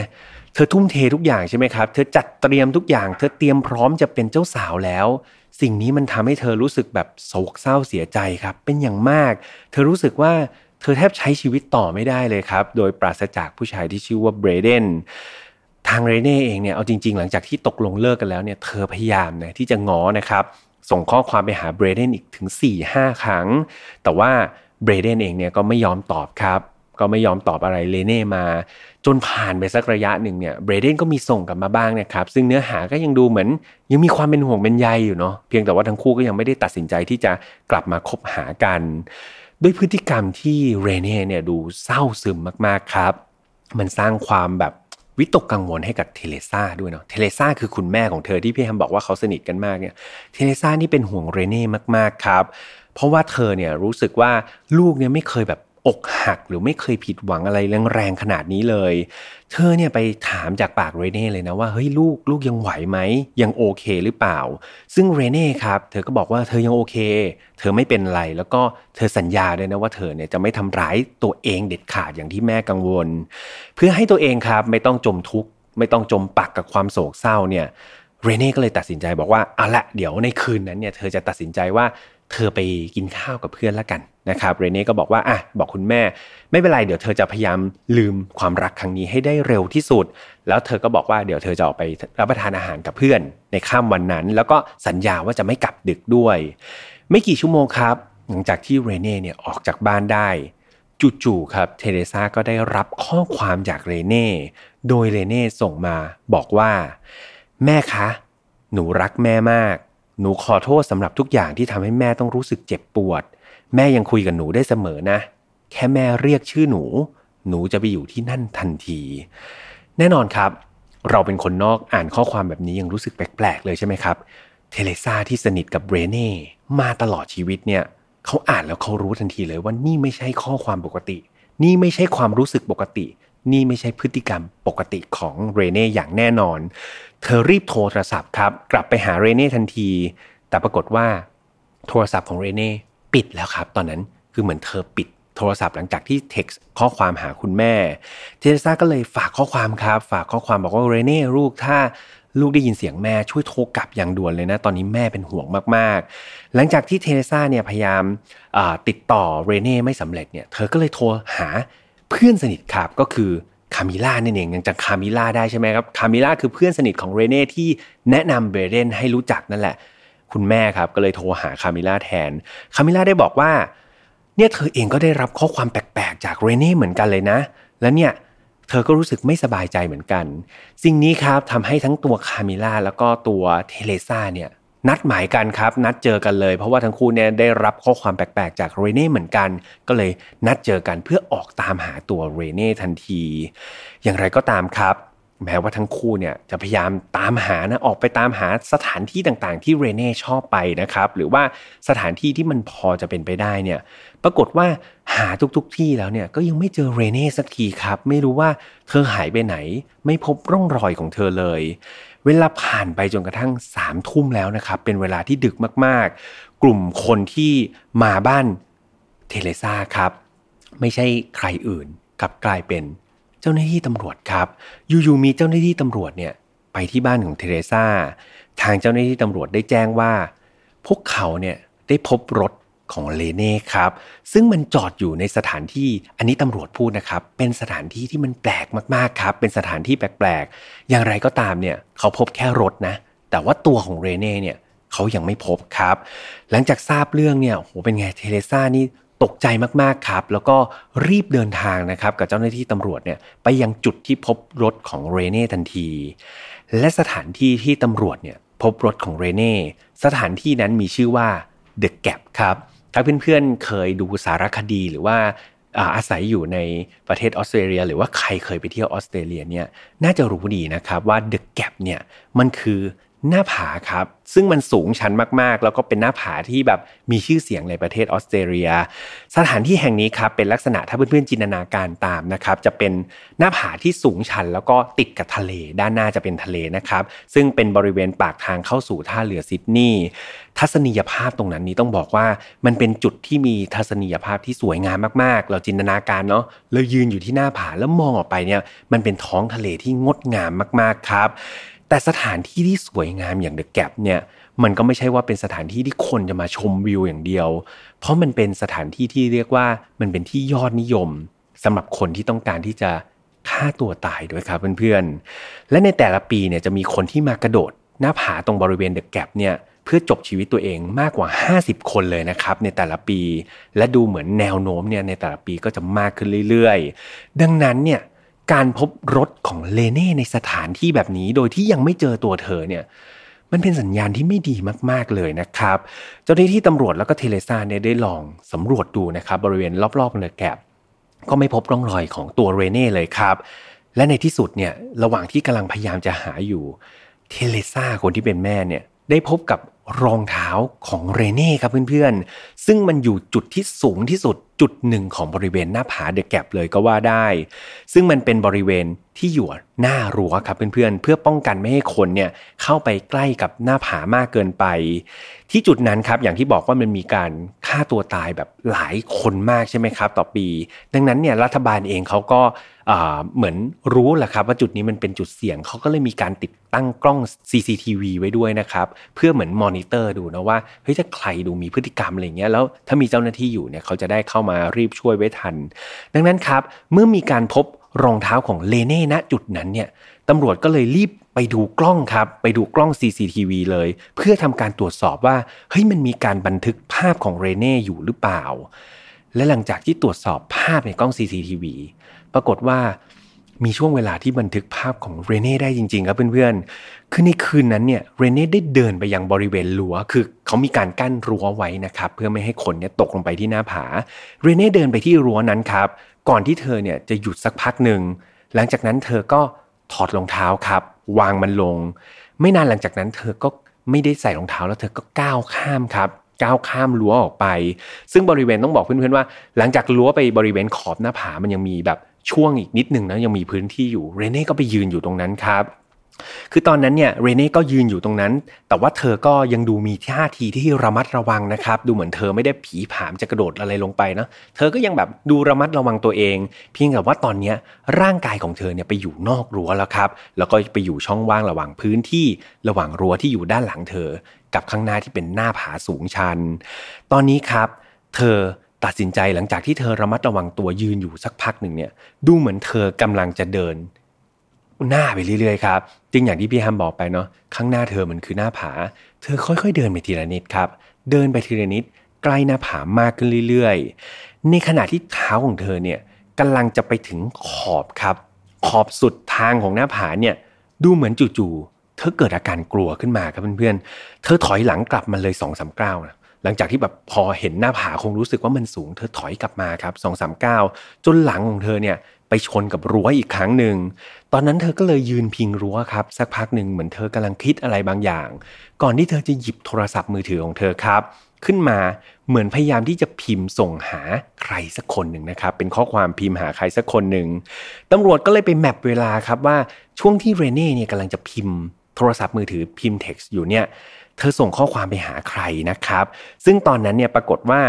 เธอทุ่มเททุกอย่างใช่ไหมครับ เธอจัดเตรียมทุกอย่าง เธอเตรียมพร้อมจะเป็นเจ้าสาวแล้ว สิ่งนี้มันทำให้เธอรู้สึกแบบโศกเศร้าเสียใจครับ เป็นอย่างมาก เธอรู้สึกว่าเธอแทบใช้ชีวิตต่อไม่ได้เลยครับ โดยปราศจากผู้ชายที่ชื่อว่าเบรเดนทางเรเน่เองเนี่ยเอาจริง ๆ หลังจากที่ตกลงเลิกกันแล้วเนี่ยเธอพยายามนะที่จะง้อนะครับ ส่งข้อความไปหาเบรเดนอีกถึง 4-5 ครั้ง แต่ว่าเบรเดนเองเนี่ยก็ไม่ยอมตอบครับ ก็ไม่ยอมตอบอะไรเลเน่มา จนผ่านไปสักระยะหนึ่งเนี่ยเบรเดนก็มีส่งกลับมาบ้างนะครับ ซึ่งเนื้อหาก็ยังดูเหมือน ยังมีความเป็นห่วงเป็นใยอยู่เนาะเพียงแต่ว่าทั้งคู่ก็ยังไม่ได้ตัดสินใจที่จะกลับมาคบหากัน ด้วยพฤติกรรมที่เรเน่เนี่ยดูเศร้าซึมมากๆครับ มันสร้างความแบบวิตกกังวลให้กับเทเลซ่าด้วยเนาะ เทเลซ่าคือคุณแม่ของเธอที่พี่แฮมบอกว่าเขาสนิทกันมากเนี่ย เทเลซ่านี่เป็นห่วงเรเน่มากๆครับ เพราะว่าเธอเนี่ยรู้สึกว่าลูกเนี่ยไม่เคยแบบ อกหักหรือไม่เคยผิดหวังอะไรแรงๆขนาดนี้เลย เธอเนี่ยไปถามจากปากเรเน่เลยนะว่าเฮ้ยลูกลูกยังไหวไหมยังโอเคหรือเปล่า ซึ่งเรเน่ครับเธอก็บอกว่าเธอยังโอเค เธอไม่เป็นไรแล้วก็เธอสัญญาด้วยนะว่าเธอเนี่ยจะไม่ทำร้ายตัวเองเด็ดขาดอย่างที่แม่กังวล เพื่อให้ตัวเองครับไม่ต้องจมทุกข์ไม่ต้องจมปักกับความโศกเศร้าเนี่ยเรเน่ก็เลยตัดสินใจบอกว่าเอาละเดี๋ยวในคืนนั้นเนี่ยเธอจะตัดสินใจว่า เธอไปกินข้าวกับเพื่อนละกันนะครับเรเน่ก็บอกว่าอะบอกคุณแม่ ไม่เป็นไรเดี๋ยวเธอจะพยายามลืมความรักครั้งนี้ให้ได้เร็วที่สุด แล้วเธอก็บอกว่าเดี๋ยวเธอจะออกไปรับประทานอาหารกับเพื่อนในค่ำวันนั้น แล้วก็สัญญาว่าจะไม่กลับดึกด้วย ไม่กี่ชั่วโมงครับ หลังจากที่เรเน่เนี่ยออกจากบ้านได้จู่ๆครับเทเรซาก็ได้รับข้อความจากเรเน่โดยเรเน่ส่งมาบอกว่า แม่คะ หนูรักแม่มาก หนูขอโทษสำหรับทุกอย่างที่ทำให้แม่ต้องรู้สึกเจ็บปวด แม่ยังคุยกับหนูได้เสมอนะ แค่แม่เรียกชื่อหนู หนูจะไปอยู่ที่นั่นทันที แน่นอนครับ เราเป็นคนนอกอ่านข้อความแบบนี้ยังรู้สึกแปลกๆเลยใช่ไหมครับ เทเลซาที่สนิทกับเบรเน่มาตลอดชีวิตเนี่ยเขาอ่านแล้วเขารู้ทันทีเลยว่านี่ไม่ใช่ข้อความปกติ นี่ไม่ใช่ความรู้สึกปกติ นี่ไม่ใช่พฤติกรรมปกติของเรเน่อย่างแน่นอน เธอรีบโทรโทรศัพท์ครับกลับไปหาเรเน่ทันที แต่ปรากฏว่าโทรศัพท์ของเรเน่ปิดแล้วครับ ตอนนั้นคือเหมือนเธอปิดโทรศัพท์หลังจากที่เท็กซ์ข้อความหาคุณแม่ เทเรซาก็เลยฝากข้อความครับ ฝากข้อความบอกว่าเรเน่ลูกถ้าลูกได้ยินเสียงแม่ช่วยโทรกลับอย่างด่วนเลยนะ ตอนนี้แม่เป็นห่วงมาก ๆ หลังจากที่เทเรซาเนี่ยพยายามติดต่อเรเน่ไม่สำเร็จเนี่ยเธอก็เลยโทรหาเพื่อนสนิทครับก็คือ คามิล่านั่นเองยังจำคามิล่าได้ใช่ไหมครับคามิล่าคือเพื่อนสนิทของเรเน่ที่แนะนำเบเดนให้รู้จักนั่นแหละ คุณแม่ครับก็เลยโทรหาคามิล่าแทนคามิล่าได้บอกว่าเนี่ยเธอเองก็ได้รับข้อความแปลกๆจากเรเน่เหมือนกันเลยนะ และเนี่ยเธอก็รู้สึกไม่สบายใจเหมือนกัน สิ่งนี้ครับทำให้ทั้งตัวคามิล่าแล้วก็ตัวเทเลซ่าเนี่ย นัดหมายกันครับ นัดเจอกันเลย เพราะว่าทั้งคู่เนี่ยได้รับข้อความแปลกๆจากเรเน่เหมือนกัน ก็เลยนัดเจอกันเพื่อออกตามหาตัวเรเน่ทันที อย่างไรก็ตามครับ แม้ว่าทั้งคู่เนี่ยจะพยายามตามหานะออกไปตามหาสถานที่ต่างๆ ที่เรเน่ชอบไปนะครับ หรือว่าสถานที่ที่มันพอจะเป็นไปได้เนี่ยปรากฏว่าหาทุกๆที่แล้วเนี่ยก็ยังไม่เจอเรเน่สักทีครับ ไม่รู้ว่าเธอหายไปไหน ไม่พบร่องรอยของเธอเลย เวลาผ่านไปจนกระทั่งสามทุ่มแล้วนะครับ เป็นเวลาที่ดึกมากๆ กลุ่มคนที่มาบ้านเทเลซ่าครับ ไม่ใช่ใครอื่นกลับกลายเป็นเจ้าหน้าที่ตำรวจครับ อยู่ๆมีเจ้าหน้าที่ตำรวจเนี่ยไปที่บ้านของเทเรซาทางเจ้าหน้าที่ตำรวจได้แจ้งว่า พวกเขาเนี่ยได้พบรถ ของเลเน่ครับ ซึ่งมันจอดอยู่ในสถานที่อันนี้ตำรวจพูดนะครับ เป็นสถานที่ที่มันแปลกมากๆครับ เป็นสถานที่แปลกๆ อย่างไรก็ตามเนี่ยเขาพบแค่รถนะ แต่ว่าตัวของเรเน่เนี่ยเขายังไม่พบครับ หลังจากทราบเรื่องเนี่ยโหเป็นไงเทเรซานี่ตกใจมากๆครับ แล้วก็รีบเดินทางนะครับกับเจ้าหน้าที่ตำรวจเนี่ยไปยังจุดที่พบรถของเรเน่ทันที และสถานที่ที่ตำรวจเนี่ยพบรถของเรเน่สถานที่นั้นมีชื่อว่า The Gap ครับ ถ้าเพื่อนๆเคยดูสารคดีหรือว่าอาศัยอยู่ในประเทศออสเตรเลีย หรือว่าใครเคยไปเที่ยวออสเตรเลียเนี่ยน่าจะรู้ดีนะครับว่า The Gap เนี่ยมันคือ หน้าผาครับ ซึ่งมันสูงชันมากๆ แล้วก็เป็นหน้าผาที่แบบมีชื่อเสียงในประเทศออสเตรเลีย สถานที่แห่งนี้ครับเป็นลักษณะถ้าเพื่อนๆจินตนาการตามนะครับ จะเป็นหน้าผาที่สูงชัน แล้วก็ติดกับทะเลด้านหน้าจะเป็นทะเลนะครับ ซึ่งเป็นบริเวณปากทางเข้าสู่ท่าเรือซิดนีย์ทัศนียภาพตรงนั้นนี้ต้องบอกว่ามันเป็นจุดที่มีทัศนียภาพที่สวยงามมากๆ เราจินตนาการเนาะเรายืนอยู่ที่หน้าผาแล้วมองออกไปเนี่ยมันเป็นท้องทะเลที่งดงามมากๆครับ แต่สถานที่ที่สวยงามอย่างเดอะแกลเนี่ยมันก็ไม่ใช่ว่าเป็นสถานที่ที่คนจะมาชมวิวอย่างเดียว เพราะมันเป็นสถานที่ที่เรียกว่ามันเป็นที่ยอดนิยมสำหรับคนที่ต้องการที่จะฆ่าตัวตายด้วยครับเพื่อนๆ และในแต่ละปีเนี่ยจะมีคนที่มากระโดด หน้าผาตรงบริเวณเดอะแกลเนี่ยเพื่อจบชีวิตตัวเองมากกว่า 50 คนเลยนะครับในแต่ละปี และดูเหมือนแนวโน้มเนี่ยในแต่ละปีก็จะมากขึ้นเรื่อยๆ ดังนั้นเนี่ย การพบรถของเลเน่ในสถานที่แบบนี้ โดยที่ยังไม่เจอตัวเธอเนี่ยมันเป็นสัญญาณที่ไม่ดีมาก ๆ เลยนะครับ เจ้าหน้าที่ตำรวจแล้วก็เทเลซาเนี่ยได้ลองสำรวจดูนะครับ บริเวณรอบๆเรือแกบก็ไม่พบร่องรอยของตัวเรเน่เลยครับ และในที่สุดเนี่ยระหว่างที่กำลังพยายามจะหาอยู่ เทเลซาคนที่เป็นแม่เนี่ย ได้พบกับรองเท้าของเรเน่ครับเพื่อนๆ ซึ่งมันอยู่จุดที่สูงที่สุดจุดหนึ่งของบริเวณหน้าผาเดอะแกลบเลยก็ว่าได้ ซึ่งมันเป็นบริเวณที่อยู่หน้ารั้วครับเพื่อนๆ เพื่อป้องกันไม่ให้คนเนี่ยเข้าไปใกล้กับหน้าผามากเกินไป ที่จุดนั้นครับอย่างที่บอกว่ามันมีการฆ่าตัวตายแบบหลายคนมากใช่ไหมครับ ต่อปี ดังนั้นเนี่ยรัฐบาลเองเขาก็ เหมือนรู้แหละครับว่าจุดนี้มันเป็นจุดเสี่ยงเขาก็เลยมีการติดตั้งกล้อง CCTV ไว้ด้วยนะครับ เพื่อเหมือนมอนิเตอร์ดูนะว่าเฮ้ยถ้าใครดูมีพฤติกรรมอะไรเงี้ยแล้วถ้ามีเจ้าหน้าที่อยู่เนี่ยเขาจะได้เข้ามารีบช่วยไว้ทัน ดังนั้นครับเมื่อมีการพบรองเท้าของเรเน่ณจุดนั้นเนี่ยตำรวจก็เลยรีบไปดูกล้องครับ ไปดูกล้อง CCTV เลย เพื่อทำการตรวจสอบว่าเฮ้ยมันมีการบันทึกภาพของเรเน่อยู่หรือเปล่า และหลังจากที่ตรวจสอบภาพในกล้อง CCTV ปรากฏว่ามีช่วงเวลาที่บันทึกภาพของเรเน่ได้จริง ๆ ครับเพื่อนๆ คือในคืนนั้นเนี่ยเรเน่ได้เดินไปยังบริเวณรั้ว คือเขามีการกั้นรั้วไว้นะครับ เพื่อไม่ให้คนเนี่ยตกลงไปที่หน้าผา เรเน่เดินไปที่รั้วนั้นครับ ก่อนที่เธอเนี่ยจะหยุดสักพักหนึ่ง หลังจากนั้นเธอก็ถอดรองเท้าครับ วางมันลง ไม่นานหลังจากนั้น เธอก็ไม่ได้ใส่รองเท้าแล้วเธอก็ก้าวข้ามครับก้าวข้ามรั้วออกไป ซึ่งบริเวณต้องบอกเพื่อนๆว่า หลังจากรั้วไปบริเวณขอบหน้าผามันยังมีแบบ ช่วงอีกนิดหนึ่งนะยังมีพื้นที่อยู่เรเน่ก็ไปยืนอยู่ตรงนั้นครับ คือตอนนั้นเนี่ยเรเน่ก็ยืนอยู่ตรงนั้น แต่ว่าเธอก็ยังดูมีท่าทีที่ระมัดระวังนะครับ ดูเหมือนเธอไม่ได้ผีผามจะกระโดดอะไรลงไปนะเธอก็ยังแบบดูระมัดระวังตัวเอง เพียงแต่ว่าตอนนี้ร่างกายของเธอเนี่ยไปอยู่นอกรั้วแล้วครับ แล้วก็ไปอยู่ช่องว่างระหว่างพื้นที่ระหว่างรั้วที่อยู่ด้านหลังเธอ กับข้างหน้าที่เป็นหน้าผาสูงชัน ตอนนี้ครับ เธอ ตัดสินใจหลังจากที่เธอระมัดระวังตัวยืนอยู่สักพักหนึ่งเนี่ย ดูเหมือนเธอกำลังจะเดิน หน้าไปเรื่อยๆครับจริงอย่างที่พี่ฮัมบอกไปเนาะข้างหน้าเธอมันคือหน้าผา เธอค่อยๆเดินไปทีละนิดครับ เดินไปทีละนิดใกล้หน้าผามากขึ้นเรื่อยๆ ในขณะที่เท้าของเธอเนี่ยกำลังจะไปถึงขอบครับ ขอบสุดทางของหน้าผาเนี่ยดูเหมือนจู่ๆเธอเกิดอาการกลัวขึ้นมาครับเพื่อนๆเธอถอยหลังกลับมาเลยสองสามก้าวนะ หลังจากที่แบบพอเห็นหน้าผาคงรู้สึกว่ามันสูงเธอถอยกลับมาครับสองสามก้าวจนหลังของเธอเนี่ยไปชนกับรั้วอีกครั้งหนึ่ง ตอนนั้นเธอก็เลยยืนพิงรั้วครับ สักพักหนึ่งเหมือนเธอกำลังคิดอะไรบางอย่าง ก่อนที่เธอจะหยิบโทรศัพท์มือถือของเธอครับ ขึ้นมาเหมือนพยายามที่จะพิมพ์ส่งหาใครสักคนหนึ่งนะครับ เป็นข้อความพิมพ์หาใครสักคนหนึ่งตำรวจก็เลยไปแมปเวลาครับว่าช่วงที่เรเน่เนี่ยกำลังจะพิมพ์โทรศัพท์มือถือพิมพ์เท็กซ์อยู่เนี่ย เธอส่งข้อความไปหาใครนะครับ ซึ่งตอนนั้นเนี่ยปรากฏว่า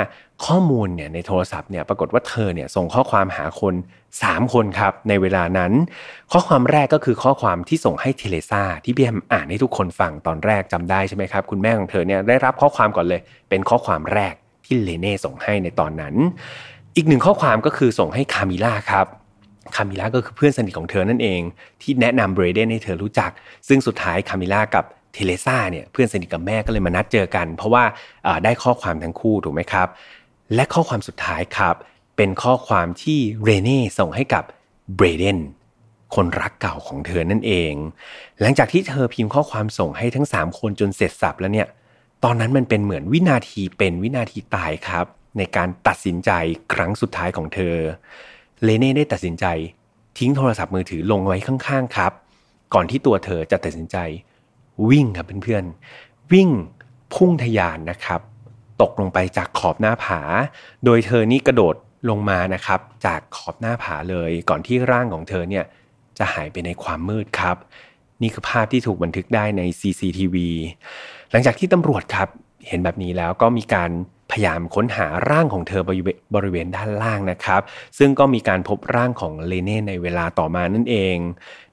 ข้อมูลเนี่ยในโทรศัพท์เนี่ยปรากฏว่าเธอเนี่ยส่งข้อความหาคน 3 คนครับในเวลานั้น ข้อความแรกก็คือข้อความที่ส่งให้เทเรซาที่พี่แอมอ่านให้ทุกคนฟังตอนแรกจำได้ใช่ไหมครับคุณแม่ของเธอเนี่ยได้รับข้อความก่อนเลย เป็นข้อความแรกที่เรเน่ส่งให้ในตอนนั้น อีกหนึ่งข้อความก็คือส่งให้คามิล่าครับคามิล่าก็คือเพื่อนสนิทของเธอนั่นเอง ที่แนะนำเบรเดนให้เธอรู้จัก ซึ่งสุดท้ายคามิล่ากับ เทเลซ่าเนี่ยเพื่อนสนิทกับแม่ก็เลยมานัดเจอกัน เพราะว่าได้ข้อความทั้งคู่ถูกไหมครับ และข้อความสุดท้ายครับ เป็นข้อความที่เรเน่ส่งให้กับเบรเดนคนรักเก่าของเธอนั่นเอง หลังจากที่เธอพิมพ์ข้อความส่งให้ทั้ง 3 คนจนเสร็จสับแล้วเนี่ย ตอนนั้นมันเป็นเหมือนวินาทีเป็นวินาทีตายครับ ในการตัดสินใจครั้งสุดท้ายของเธอ เลเน่ได้ตัดสินใจ ทิ้งโทรศัพท์มือถือลงไว้ข้างๆครับ ก่อนที่ตัวเธอจะตัดสินใจ วิ่งครับเพื่อนๆวิ่งพุ่งทยานนะครับ ตกลงไปจากขอบหน้าผา โดยเธอนี่กระโดดลงมานะครับ จากขอบหน้าผาเลยก่อนที่ร่างของเธอเนี่ยจะหายไปในความมืดครับ นี่คือภาพที่ถูกบันทึกได้ใน CCTV หลังจากที่ตำรวจครับเห็นแบบนี้แล้วก็มีการ พยายามค้นหาร่างของเธอบริเวณด้านล่างนะครับ ซึ่งก็มีการพบร่างของเลเน่ในเวลาต่อมานั่นเอง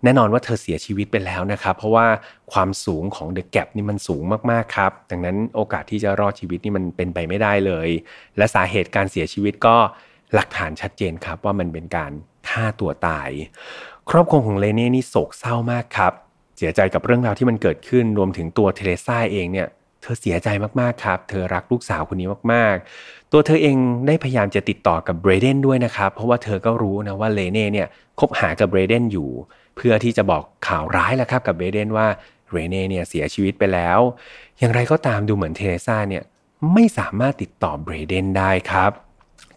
แน่นอนว่าเธอเสียชีวิตไปแล้วนะครับ เพราะว่าความสูงของเดอะแกรนี่มันสูงมากๆครับ ดังนั้นโอกาสที่จะรอดชีวิตนี่มันเป็นไปไม่ได้เลย และสาเหตุการเสียชีวิตก็หลักฐานชัดเจนครับว่ามันเป็นการฆ่าตัวตาย ครอบครัวของเลเน่นี่โศกเศร้ามากครับเสียใจกับเรื่องราวที่มันเกิดขึ้นรวมถึงตัวเทเรซ่าเองเนี่ย ธอเสียใจมากๆครับ เธอรักลูกสาวคนนี้มากๆ ตัวเธอเองได้พยายามจะติดต่อกับเบรเดนด้วยนะครับ เพราะว่าเธอก็รู้นะว่าเลเน่เนี่ยคบหากับเบรเดนอยู่ เพื่อที่จะบอกข่าวร้ายแหละครับกับเบรเดนว่าเรเน่เนี่ยเสียชีวิตไปแล้ว อย่างไรก็ตามดูเหมือนเทเรซาเนี่ยไม่สามารถติดต่อเบรเดนได้ครับ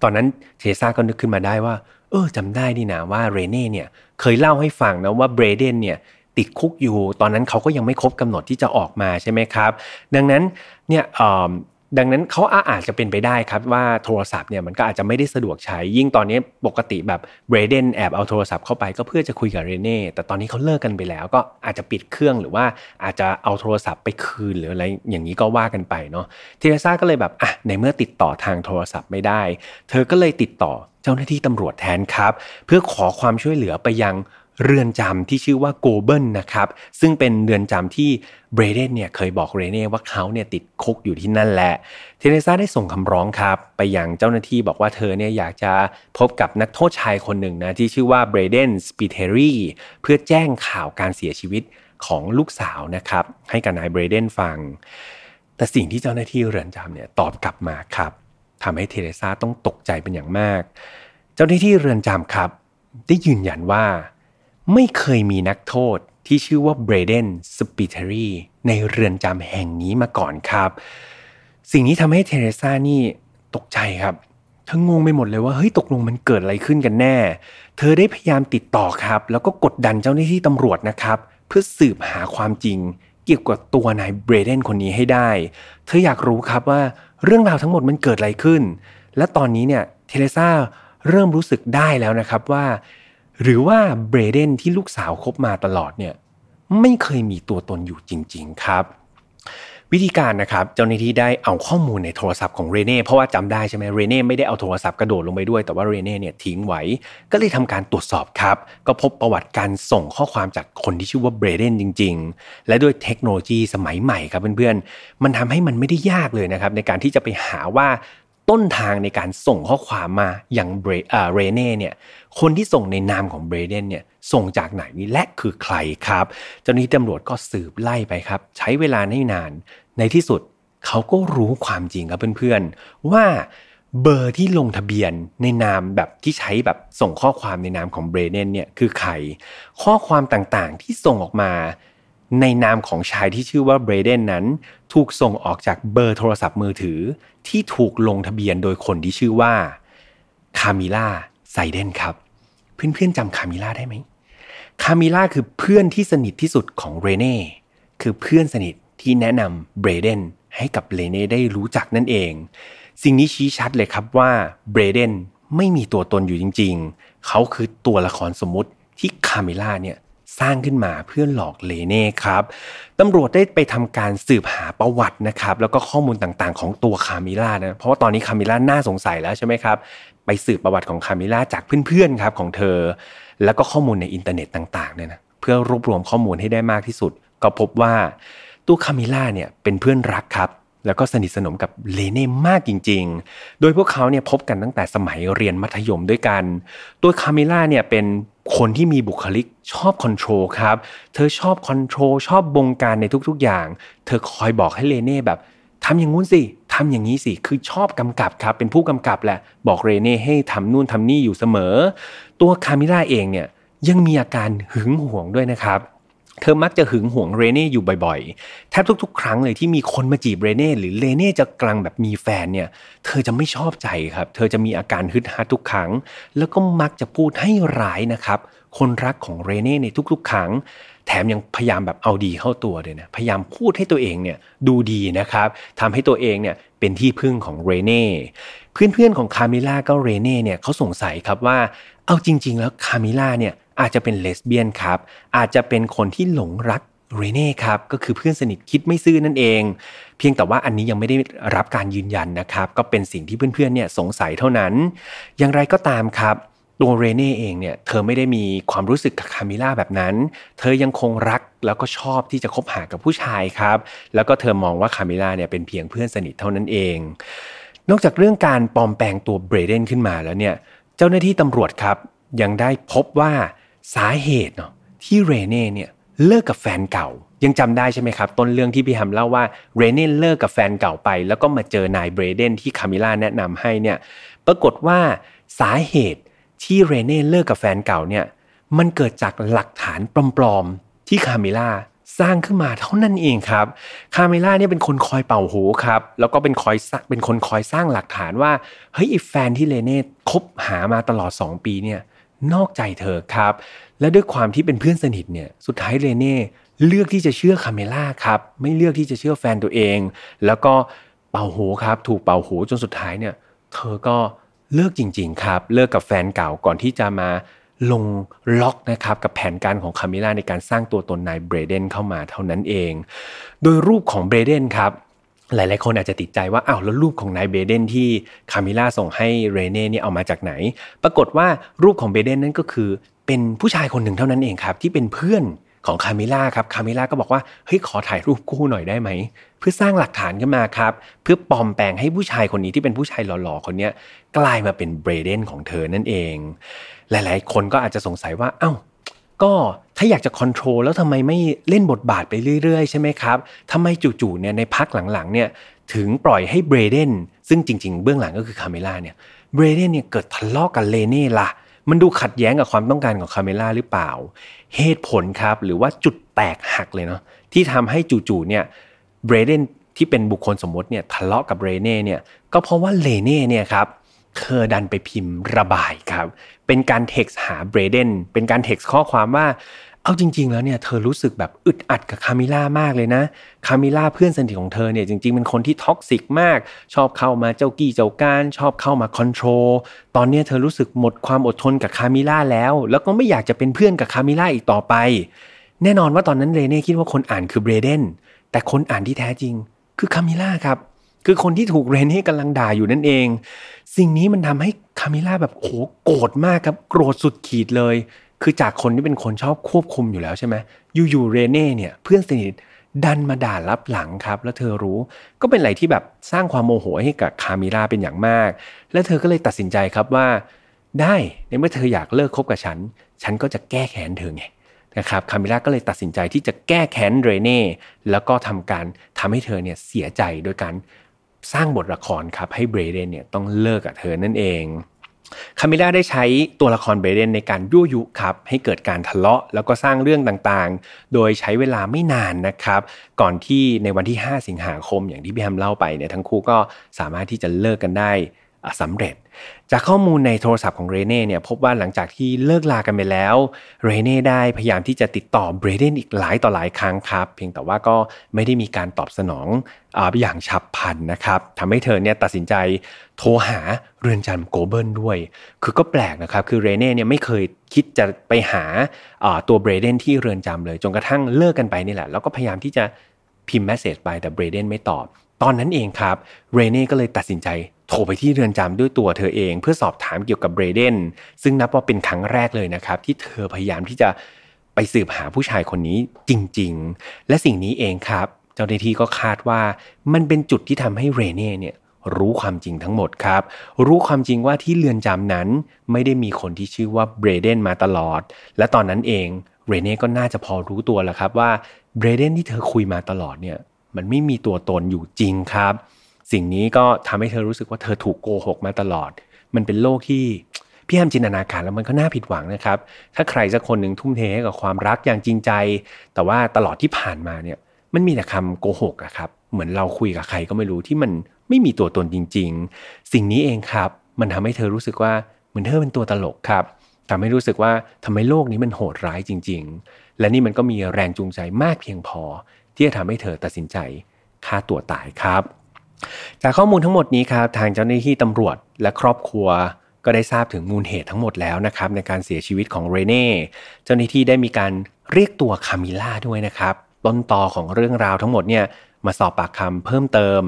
ตอนนั้นเทเรซาก็นึกขึ้นมาได้ว่า เออจำได้นี่นะว่าเรเน่เนี่ยเคยเล่าให้ฟังนะว่าเบรเดนเนี่ย ติดคุกอยู่ ตอนนั้นเขาก็ยังไม่ครบกำหนดที่จะออกมาใช่ไหมครับ ดังนั้นเนี่ยดังนั้นเขาอาจจะเป็นไปได้ครับว่าโทรศัพท์เนี่ยมันก็อาจจะไม่ได้สะดวกใช้ ยิ่งตอนนี้ปกติแบบเบรเดนแอบเอาโทรศัพท์เข้าไปก็เพื่อจะคุยกับเรเน่แต่ตอนนี้เขาเลิกกันไปแล้ว ก็อาจจะปิดเครื่องหรือว่าอาจจะเอาโทรศัพท์ไปคืนหรืออะไรอย่างนี้ก็ว่ากันไปเนาะเทเรซ่าก็เลยแบบอะในเมื่อติดต่อทางโทรศัพท์ไม่ได้ เธอก็เลยติดต่อเจ้าหน้าที่ตำรวจแทนครับ เพื่อขอความช่วยเหลือไปยัง เรือนจำที่ชื่อว่าโกลเบิร์นนะครับ ซึ่งเป็นเรือนจำที่เบรเดนเนี่ยเคยบอกเรเน่ว่าเขาเนี่ยติดคุกอยู่ที่นั่นแหละ เทเรซาได้ส่งคำร้องครับ ไปยังเจ้าหน้าที่บอกว่าเธอเนี่ยอยากจะพบกับนักโทษชายคนหนึ่งนะ ที่ชื่อว่าเบรเดนสปิเทอรีเพื่อแจ้งข่าวการเสียชีวิตของลูกสาวนะครับ ให้กับนายเบรเดนฟัง แต่สิ่งที่เจ้าหน้าที่เรือนจำเนี่ยตอบกลับมาครับทำให้เทเรซาต้องตกใจเป็นอย่างมาก เจ้าหน้าที่เรือนจำครับ ได้ยืนยันว่า ไม่เคยมีนักโทษที่ชื่อว่าเบรเดนสปิเทอรีในเรือนจำแห่งนี้มาก่อนครับ สิ่งนี้ทำให้เทเรซานี่ตกใจครับเธองงไปหมดเลยว่าเฮ้ยตกลงมันเกิดอะไรขึ้นกันแน่ เธอได้พยายามติดต่อครับ แล้วก็กดดันเจ้าหน้าที่ตำรวจนะครับ เพื่อสืบหาความจริง เกี่ยวกับตัวนายเบรเดนคนนี้ให้ได้ เธออยากรู้ครับว่าเรื่องราวทั้งหมดมันเกิดอะไรขึ้น และตอนนี้เนี่ยเทเลซ่าเริ่มรู้สึกได้แล้วนะครับว่า หรือว่าเบรเดนที่ลูกสาวคบมาตลอดเนี่ยไม่เคยมีตัวตนอยู่จริง ๆ ครับ วิธีการนะครับเจ้าหน้าที่ได้เอาข้อมูลในโทรศัพท์ของเรเน่เพราะว่าจำได้ใช่ไหมเรเน่ไม่ได้เอาโทรศัพท์กระโดดลงไปด้วยแต่ว่าเรเน่เนี่ยทิ้งไว้ก็เลยทำการตรวจสอบครับ ก็พบประวัติการส่งข้อความจากคนที่ชื่อว่าเบรเดนจริง ๆ และด้วยเทคโนโลยีสมัยใหม่ครับเพื่อนๆมันทำให้มันไม่ได้ยากเลยนะครับในการที่จะไปหาว่า ต้นทางในการส่งข้อความมาอย่างเบรเรเน่เนี่ยคนที่ส่งในนามของเบรเดนเนี่ยส่งจากไหนและคือใครครับ เจ้าหน้าที่ตำรวจก็สืบไล่ไปครับ ใช้เวลาไม่นานในที่สุดเขาก็รู้ความจริงครับเพื่อนๆ ว่าเบอร์ที่ลงทะเบียนในนามแบบที่ใช้แบบส่งข้อความในนามของเบรเดนเนี่ยคือใคร ข้อความต่างๆที่ส่งออกมา ในนามของชายที่ชื่อว่าเบรเดนนั้น ถูกส่งออกจากเบอร์โทรศัพท์มือถือ ที่ถูกลงทะเบียนโดยคนที่ชื่อว่าคามิล่าไซเดนครับ เพื่อนๆจำคามิล่าได้ไหมคามิล่าคือเพื่อนที่สนิทที่สุดของเรเน่คือเพื่อนสนิทที่แนะนำเบรเดนให้กับเลเน่ได้รู้จักนั่นเอง สิ่งนี้ชี้ชัดเลยครับว่าเบรเดนไม่มีตัวตนอยู่จริง ๆ เขาคือตัวละครสมมติที่คามิล่าเนี่ย สร้างขึ้นมาเพื่อหลอกเลเน่ครับตำรวจได้ไปทำการสืบหาประวัตินะครับ แล้วก็ข้อมูลต่างๆ ของตัวคามิล่านะเพราะว่าตอนนี้คามิล่าน่าสงสัยแล้วใช่ไหมครับ ไปสืบประวัติของคามิล่าจากเพื่อนๆครับของเธอ แล้วก็ข้อมูลในอินเทอร์เน็ตต่างๆเนี่ยนะเพื่อรวบรวมข้อมูลให้ได้มากที่สุด ก็พบว่าตัวคามิล่าเนี่ยเป็นเพื่อนรักครับแล้วก็สนิทสนมกับเรเน่มากจริง ๆ โดยพวกเขาเนี่ยพบกันตั้งแต่สมัยเรียนมัธยมด้วยกัน ตัวคามิล่าเนี่ยเป็น คนที่มีบุคลิกชอบ control ครับ เธอชอบ control ชอบบงการในทุกๆอย่าง เธอคอยบอกให้เรเน่แบบทำอย่างงู้นสิทำอย่างนี้สิ คือชอบกำกับครับ เป็นผู้กำกับแหละ บอกเรเน่ให้ทำนู่นทำนี่อยู่เสมอ ตัวคามิล่าเองเนี่ยยังมีอาการหึงหวงด้วยนะครับ เธอมักจะหึงหวงเรเน่อยู่บ่อยๆ แทบทุก ๆ ครั้งเลยที่มีคนมาจีบเรเน่หรือเรเน่จะกลังแบบมีแฟนเนี่ย เธอจะไม่ชอบใจครับ เธอจะมีอาการฮึดฮัดทุกครั้ง แล้วก็มักจะพูดให้ร้ายนะครับ คนรักของเรเน่ในทุกๆ ครั้ง แถมยังพยายามแบบเอาดีเข้าตัวเลยนะ พยายามพูดให้ตัวเองเนี่ยดูดีนะครับทำให้ตัวเองเนี่ยเป็นที่พึ่งของเรเน่เพื่อนๆของคามิล่าก็เรเน่เนี่ยเขาสงสัยครับว่าเอาจริง ๆ แล้วคามิล่าเนี่ยอาจจะเป็นเลสเบี้ยนครับ อาจจะเป็นคนที่หลงรักเรเน่ครับก็คือเพื่อนสนิทคิดไม่ซื่อนั่นเอง เพียงแต่ว่าอันนี้ยังไม่ได้รับการยืนยันนะครับ ก็เป็นสิ่งที่เพื่อนๆเนี่ยสงสัยเท่านั้น อย่างไรก็ตามครับตัวเรเน่เองเนี่ยเธอไม่ได้มีความรู้สึกกับคามิล่าแบบนั้น เธอยังคงรักแล้วก็ชอบที่จะคบหากับผู้ชายครับ แล้วก็เธอมองว่าคามิล่าเนี่ยเป็นเพียงเพื่อนสนิทเท่านั้นเอง นอกจากเรื่องการปลอมแปลงตัวเบรเดนขึ้นมาแล้วเนี่ยเจ้าหน้าที่ตำรวจครับยังได้พบว่า สาเหตุเนาะที่เรเน่เนี่ยเลิกกับแฟนเก่า ยังจำได้ใช่ไหมครับ ต้นเรื่องที่พี่ฮัมเล่าว่าเรเน่เลิกกับแฟนเก่าไป แล้วก็มาเจอนายเบรเดนที่คามิล่าแนะนำให้เนี่ยปรากฏว่าสาเหตุที่เรเน่เลิกกับแฟนเก่าเนี่ยมันเกิดจากหลักฐานปลอมๆที่คามิล่าสร้างขึ้นมาเท่านั้นเองครับ คามิล่าเนี่ยเป็นคนคอยเป่าหูครับ แล้วก็เป็นคอยเป็นคนคอยสร้างหลักฐานว่า เฮ้ยแฟนที่เรเน่คบหามาตลอด 2 ปีเนี่ย นอกใจเธอครับ และด้วยความที่เป็นเพื่อนสนิทเนี่ยสุดท้ายเรเน่เลือกที่จะเชื่อคามิล่าครับไม่เลือกที่จะเชื่อแฟนตัวเอง แล้วก็เป่าหูครับถูกเป่าหูจนสุดท้ายเนี่ยเธอก็เลิกจริง ๆ ครับ เลิกกับแฟนเก่าก่อนที่จะมาลงล็อกนะครับกับแผนการของคามิล่าในการสร้างตัวตนนายเบรเดนเข้ามาเท่านั้นเอง โดยรูปของเบรเดนครับ หลายๆคนอาจจะติดใจว่าอ้าวแล้วรูปของนายเบรเดนที่คามิล่าส่งให้เรเน่เนี่ยเอามาจากไหน ปรากฏว่ารูปของเบรเดนนั่นก็คือ เป็นผู้ชายคนหนึ่งเท่านั้นเองครับ ที่เป็นเพื่อนของคามิล่าครับคามิล่าก็บอกว่าเฮ้ยขอถ่ายรูปคู่หน่อยได้ไหม เพื่อสร้างหลักฐานขึ้นมาครับ เพื่อปลอมแปลงให้ผู้ชายคนนี้ที่เป็นผู้ชายหล่อๆคนนี้กลายมาเป็นเบรเดนของเธอนั่นเอง หลายๆ คนก็อาจจะสงสัยว่าอ้าว ก็ถ้าอยากจะ control แล้วทำไมไม่เล่นบทบาทไปเรื่อย ๆ ใช่ไหมครับทำไมจู่ๆเนี่ยในพักหลังๆเนี่ยถึงปล่อยให้เบรเดนซึ่งจริง ๆ เบื้องหลังก็คือคามิล่าเนี่ยเบรเดนเนี่ยเกิดทะเลาะกับเรเน่ละมันดูขัดแย้งกับความต้องการของคามิล่าหรือเปล่า เหตุผลครับหรือว่าจุดแตกหักเลยเนาะที่ทำให้จู่ๆเนี่ยเบรเดนที่เป็นบุคคลสมมติเนี่ยทะเลาะกับเรเน่เนี่ยก็เพราะว่าเรเน่เนี่ยครับ เธอดันไปพิมพ์ระบายครับ เป็นการเท็กซ์หาเบรเดนเป็นการเท็กซ์ข้อความว่า เอาจริง ๆ แล้วเนี่ยเธอรู้สึกแบบอึดอัดกับคามิล่ามากเลยนะ คามิล่าเพื่อนสนิทของเธอเนี่ยจริงๆเป็นคนที่ toxic มาก ชอบเข้ามาเจ้ากี้เจ้าการชอบเข้ามา control ตอนนี้เธอรู้สึกหมดความอดทนกับคามิล่าแล้ว แล้วก็ไม่อยากจะเป็นเพื่อนกับคามิล่าอีกต่อไป แน่นอนว่าตอนนั้นเรเน่คิดว่าคนอ่านคือเบรเดนแต่คนอ่านที่แท้จริงคือคามิล่าครับ คือคนที่ถูกเรเน่กำลังด่าอยู่นั่นเอง สิ่งนี้มันทำให้คามิล่าแบบโหโกรธมากครับโกรธสุดขีดเลย คือจากคนที่เป็นคนชอบควบคุมอยู่แล้วใช่ไหมอยู่ๆเรเน่เนี่ยเพื่อนสนิทดันมาด่ารับหลังครับ แล้วเธอรู้ก็เป็นอะไรที่แบบสร้างความโมโหให้กับคามิลาเป็นอย่างมาก แล้วเธอก็เลยตัดสินใจครับว่า ได้ในเมื่อเธออยากเลิกคบกับฉัน ฉันก็จะแก้แค้นเธอไงนะครับคามิลาก็เลยตัดสินใจที่จะแก้แค้นเรเน่แล้วก็ทำการทำให้เธอเนี่ยเสียใจโดยการ สร้างบทละครครับให้เบรเดนเนี่ยต้องเลิกกับเธอนั่นเองคามิล่าได้ใช้ตัวละครเบรเดนในการยั่วยุครับให้เกิดการทะเลาะแล้วก็สร้างเรื่องต่างๆ โดยใช้เวลาไม่นานนะครับ ก่อนที่ในวันที่ 5 สิงหาคมอย่างที่พี่แฮมเล่าไปเนี่ยทั้งคู่ก็สามารถที่จะเลิกกันได้สำเร็จจากข้อมูลในโทรศัพท์ของเรเน่เนี่ยพบว่าหลังจากที่เลิกลากันไปแล้วเรเน่ได้พยายามที่จะติดต่อเบรเดนอีกหลายต่อหลายครั้งครับ เพียงแต่ว่าก็ไม่ได้มีการตอบสนองออย่างฉับพลันนะครับทำให้เธอเนี่ยตัดสินใจโทรหาเรือนจำโกเบิลด้วย คือก็แปลกนะครับคือเรเน่เนี่ยไม่เคยคิดจะไปหาตัวเบรเดนที่เรือนจำเลย จนกระทั่งเลิกกันไปนี่แหละแล้วก็พยายามที่จะพิมพ์ message ไปแต่เบรเดนไม่ตอบ ตอนนั้นเองครับเรเน่ก็เลยตัดสินใจ โทรไปที่เรือนจำด้วยตัวเธอเอง เพื่อสอบถามเกี่ยวกับเบรเดนซึ่งนับว่าเป็นครั้งแรกเลยนะครับ ที่เธอพยายามที่จะไปสืบหาผู้ชายคนนี้จริง ๆ และสิ่งนี้เองครับ เจ้าหน้าที่ก็คาดว่ามันเป็นจุดที่ทำให้เรเน่เนี่ยรู้ความจริงทั้งหมดครับ รู้ความจริงว่าที่เรือนจำนั้น ไม่ได้มีคนที่ชื่อว่าเบรเดนมาตลอด และตอนนั้นเองเรเน่ก็น่าจะพอรู้ตัวแล้วครับว่าเบรเดนที่เธอคุยมาตลอดเนี่ย มันไม่มีตัวตนอยู่จริงครับ สิ่งนี้ก็ทำให้เธอรู้สึกว่าเธอถูกโกหกมาตลอด มันเป็นโลกที่พี่แอมจินตนาการแล้วมันก็น่าผิดหวังนะครับ ถ้าใครสักคนหนึ่งทุ่มเทให้กับความรักอย่างจริงใจ แต่ว่าตลอดที่ผ่านมาเนี่ย มันมีแต่คำโกหกอะครับ เหมือนเราคุยกับใครก็ไม่รู้ที่มันไม่มีตัวตนจริง ๆ สิ่งนี้เองครับ มันทำให้เธอรู้สึกว่าเหมือนเธอเป็นตัวตลกครับทำให้รู้สึกว่าทำไมโลกนี้มันโหดร้ายจริง ๆ และนี่มันก็มีแรงจูงใจมากเพียงพอ ที่จะทำให้เธอตัดสินใจฆ่าตัวตายครับ จากข้อมูลทั้งหมดนี้ครับทางเจ้าหน้าที่ตำรวจและครอบครัวก็ได้ทราบถึงมูลเหตุทั้งหมดแล้วนะครับในการเสียชีวิตของเรเน่เจ้าหน้าที่ได้มีการเรียกตัวคามิล่าด้วยนะครับต้นตอของเรื่องราวทั้งหมดเนี่ยมาสอบปากคำเพิ่มเติม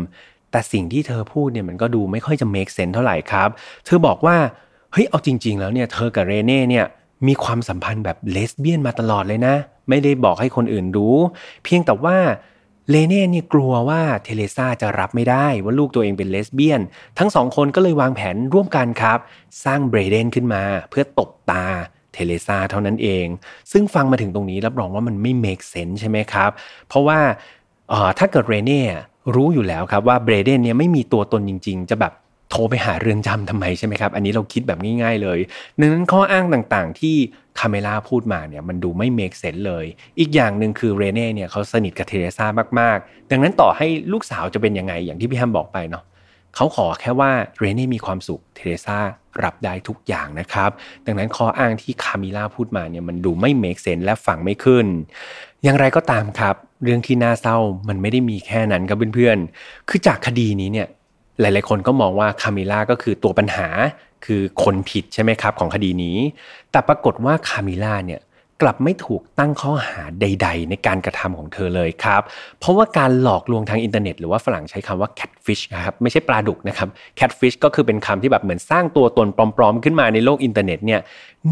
แต่สิ่งที่เธอพูดเนี่ยมันก็ดูไม่ค่อยจะ make sense เท่าไหร่ครับ เธอบอกว่าเฮ้ยเอาจริง ๆ แล้วเนี่ยเธอกับเรเน่เนี่ยมีความสัมพันธ์แบบเลสเบี้ยนมาตลอดเลยนะ ไม่ได้บอกให้คนอื่นรู้ เพียงแต่ว่า เรเน่เนี่ยกลัวว่าเทเรซาจะรับไม่ได้ว่าลูกตัวเองเป็นเลสเบี้ยน ทั้งสองคนก็เลยวางแผนร่วมกันครับ สร้างเบรเดนขึ้นมา เพื่อตบตาเทเรซาเท่านั้นเอง ซึ่งฟังมาถึงตรงนี้รับรองว่ามันไม่ make sense ใช่ไหมครับ เพราะว่าถ้าเกิดเรเน่รู้อยู่แล้วครับว่าเบรเดนเนี่ยไม่มีตัวตนจริง ๆ จะแบบ โทรไปหาเรือนจำทำไมใช่ไหมครับ อันนี้เราคิดแบบง่ายๆเลยดังนั้นข้ออ้างต่างๆ ที่คามิล่าพูดมาเนี่ยมันดูไม่ make sense เลย อีกอย่างหนึ่งคือเรเน่เนี่ยเขาสนิทกับเทเรซ่ามากๆ ดังนั้นต่อให้ลูกสาวจะเป็นยังไงอย่างที่พี่แฮมบอกไปเนาะเขาขอแค่ว่าเรเน่มีความสุขเทเรซ่ารับได้ทุกอย่างนะครับ ดังนั้นข้ออ้างที่คามิล่าพูดมาเนี่ยมันดูไม่ make sense และฟังไม่ขึ้น อย่างไรก็ตามครับ เรื่องที่น่าเศร้ามันไม่ได้มีแค่นั้นครับเพื่อนๆ คือจากคดีนี้เนี่ย หลาย ๆ คนก็มองว่าคามิล่าก็คือตัวปัญหาคือคนผิดใช่ไหมครับของคดีนี้ แต่ปรากฏว่าคามิล่าเนี่ยกลับไม่ถูกตั้งข้อหาใด ๆ ในการกระทำของเธอเลยครับ เพราะว่าการหลอกลวงทางอินเทอร์เน็ตหรือว่าฝรั่งใช้คำว่า catfish นะครับไม่ใช่ปลาดุกนะครับ catfish ก็คือเป็นคำที่แบบเหมือนสร้างตัวตนปลอม ๆ ขึ้นมาในโลกอินเทอร์เน็ตเนี่ย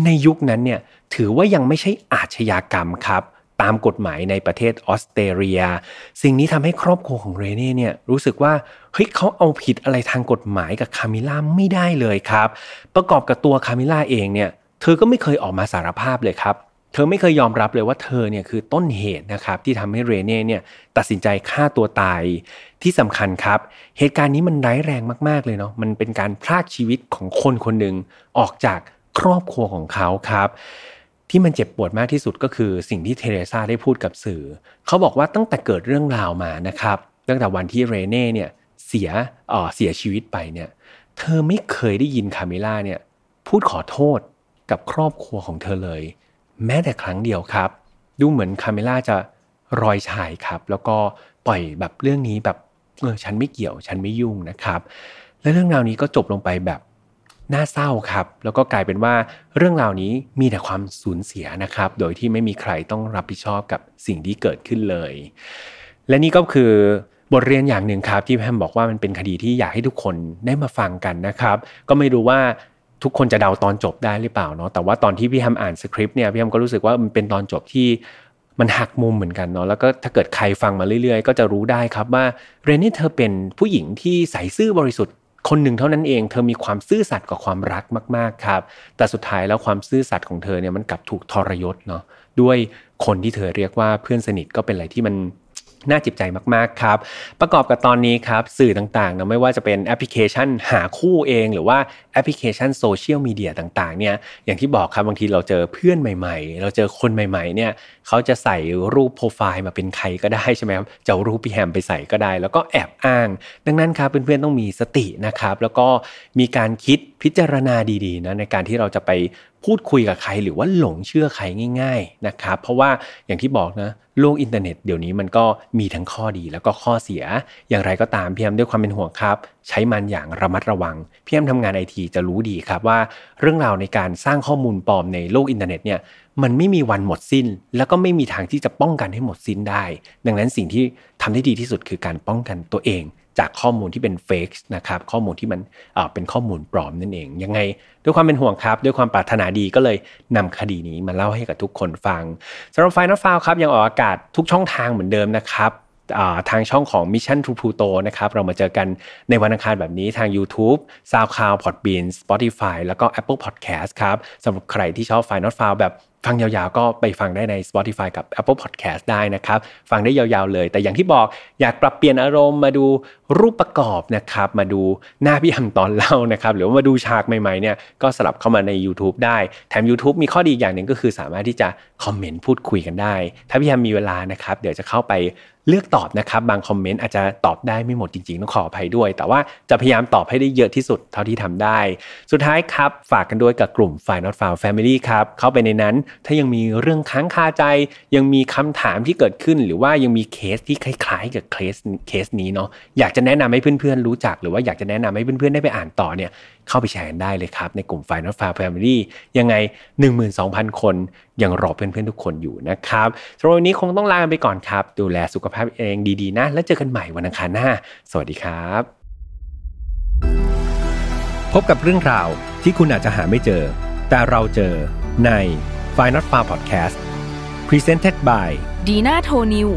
ในยุคนั้นเนี่ยถือว่ายังไม่ใช่อาชญากรรมครับ ตามกฎหมายในประเทศออสเตรเลีย สิ่งนี้ทำให้ครอบครัวของเรเน่เนี่ยรู้สึกว่าเฮ้ยเขาเอาผิดอะไรทางกฎหมายกับคามิล่าไม่ได้เลยครับ ประกอบกับตัวคามิล่าเองเนี่ยเธอก็ไม่เคยออกมาสารภาพเลยครับเธอไม่เคยยอมรับเลยว่าเธอเนี่ยคือต้นเหตุนะครับที่ทำให้เรเน่เนี่ยตัดสินใจฆ่าตัวตายที่สำคัญครับ เหตุการณ์นี้มันร้ายแรงมากๆเลยเนาะมันเป็นการพรากชีวิตของคนคนหนึ่งออกจากครอบครัวของเขาครับ ที่มันเจ็บปวดมากที่สุดก็คือสิ่งที่เทเรซาได้พูดกับสื่อ เขาบอกว่าตั้งแต่เกิดเรื่องราวมานะครับ ตั้งแต่วันที่เรเน่เนี่ยเสียเออเสียชีวิตไปเนี่ย เธอไม่เคยได้ยินคาเมล่าเนี่ยพูดขอโทษกับครอบครัวของเธอเลย แม้แต่ครั้งเดียวครับ ดูเหมือนคาเมล่าจะรอยชายครับ แล้วก็ปล่อยแบบเรื่องนี้แบบเออฉันไม่เกี่ยว ฉันไม่ยุ่งนะครับ และเรื่องราวนี้ก็จบลงไปแบบ น่าเศร้าครับ แล้วก็กลายเป็นว่าเรื่องราวนี้มีแต่ความสูญเสียนะครับ โดยที่ไม่มีใครต้องรับผิดชอบกับสิ่งที่เกิดขึ้นเลย และนี่ก็คือบทเรียนอย่างหนึ่งครับที่แพมบอกว่ามันเป็นคดีที่อยากให้ทุกคนได้มาฟังกันนะครับ ก็ไม่รู้ว่าทุกคนจะเดาตอนจบได้หรือเปล่าเนาะแต่ว่าตอนที่พี่แฮมอ่านสคริปต์เนี่ยพี่แฮมก็รู้สึกว่ามันเป็นตอนจบที่มันหักมุมเหมือนกันเนาะแล้วก็ถ้าเกิดใครฟังมาเรื่อยๆ ก็จะรู้ได้ครับว่าเรนนี่เธอเป็นผู้หญิงที่ใส่ซื่อบริสุทธิ์ คนหนึ่งเท่านั้นเองเธอมีความซื่อสัตย์กับความรักมาก ๆ ครับ แต่สุดท้ายแล้วความซื่อสัตย์ของเธอเนี่ยมันกลับถูกทรยศเนาะด้วยคนที่เธอเรียกว่าเพื่อนสนิทก็เป็นอะไรที่มันน่าจิตใจมาก ๆ ครับ ประกอบกับตอนนี้ครับ สื่อต่างๆนะไม่ว่าจะเป็นแอปพลิเคชันหาคู่เอง หรือว่าแอปพลิเคชันโซเชียลมีเดียต่างๆเนี่ยอย่างที่บอกครับบางทีเราเจอเพื่อนใหม่ ๆ เราเจอคนใหม่ๆเนี่ยเขาจะใส่รูปโปรไฟล์มาเป็นใครก็ได้ใช่ไหมครับจะรูปพี่แอมไปใส่ก็ได้ แล้วก็แอบอ้าง ดังนั้นครับเพื่อนๆต้องมีสตินะครับ แล้วก็มีการคิดพิจารณาดีๆนะในการที่เราจะไปพูดคุยกับใครหรือว่าหลงเชื่อใครง่าย ๆนะครับ เพราะว่าอย่างที่บอกนะโลกอินเทอร์เน็ตเดี๋ยวนี้มันก็มีทั้งข้อดีแล้วก็ข้อเสีย อย่างไรก็ตามพี่แอมด้วยความเป็นห่วงครับใช้มันอย่างระมัดระวัง พี่แอมทำงานไอทีจะรู้ดีครับว่า เรื่องราวในการสร้างข้อมูลปลอมในโลกอินเทอร์เน็ตเนี่ยมันไม่มีวันหมดสิ้น แล้วก็ไม่มีทางที่จะป้องกันให้หมดสิ้นได้ ดังนั้นสิ่งที่ทำได้ดีที่สุดคือการป้องกันตัวเอง จากข้อมูลที่เป็น fake นะครับข้อมูลที่มันเป็นข้อมูลปลอมนั่นเอง ยังไง ด้วยความเป็นห่วงครับ ด้วยความปรารถนาดีก็เลยนำคดีนี้มาเล่าให้กับทุกคนฟังสำหรับ Final File ครับยังออกอากาศทุกช่องทางเหมือนเดิมนะครับ ทางช่องของ Mission to Pluto นะครับ เรามาเจอกันในวันอังคารแบบนี้ทาง YouTube SoundCloud Podbean Spotify แล้วก็ Apple Podcast ครับสำหรับใครที่ชอบ Final File แบบฟังยาวๆ ก็ไปฟังได้ใน Spotify กับ Apple Podcast ได้นะครับ ฟังได้ยาวๆเลย แต่อย่างที่บอกอยากปรับเปลี่ยนอารมณ์มาดูรูปประกอบนะครับ มาดูหน้าพี่ฮัมตอนเล่านะครับ หรือว่ามาดูฉากใหม่ๆเนี่ยก็สลับเข้ามาใน YouTube ได้ แถม YouTube มีข้อดีอย่างหนึ่งก็คือสามารถที่จะคอมเมนต์พูดคุยกันได้ ถ้าพี่แอมมีเวลานะครับ เดี๋ยวจะเข้าไป เลือกตอบนะครับบางคอมเมนต์อาจจะตอบได้ไม่หมดจริงๆ ต้องขออภัยด้วย แต่ว่าจะพยายามตอบให้ได้เยอะที่สุดเท่าที่ทำได้ สุดท้ายครับ ฝากกันด้วยกับกลุ่ม f i n a l f i l e Family ครับ เข้าไปในนั้น ถ้ายังมีเรื่องค้างคาใจ ยังมีคำถามที่เกิดขึ้น หรือว่ายังมีเคสที่คล้ายๆ กับเคสเคสนี้เนาะอยากจะแนะนำให้เพื่อนๆรู้จัก หรือว่าอยากจะแนะนำให้เพื่อนๆได้ไปอ่านต่อเนี่ย เข้าไปแชร์กันได้เลยครับ ในกลุ่ม Final File Family ยังไง 12,000 คนยังรอเพื่อนๆทุกคนอยู่นะครับสำหรับวันนี้คงต้องลาไปก่อนครับ ดูแลสุขภาพเองดีๆนะ แล้วเจอกันใหม่วันอังคารหน้า สวัสดีครับ พบกับเรื่องราวที่คุณอาจจะหาไม่เจอ แต่เราเจอใน Final File Podcast Presented by ดีน่าโทนิว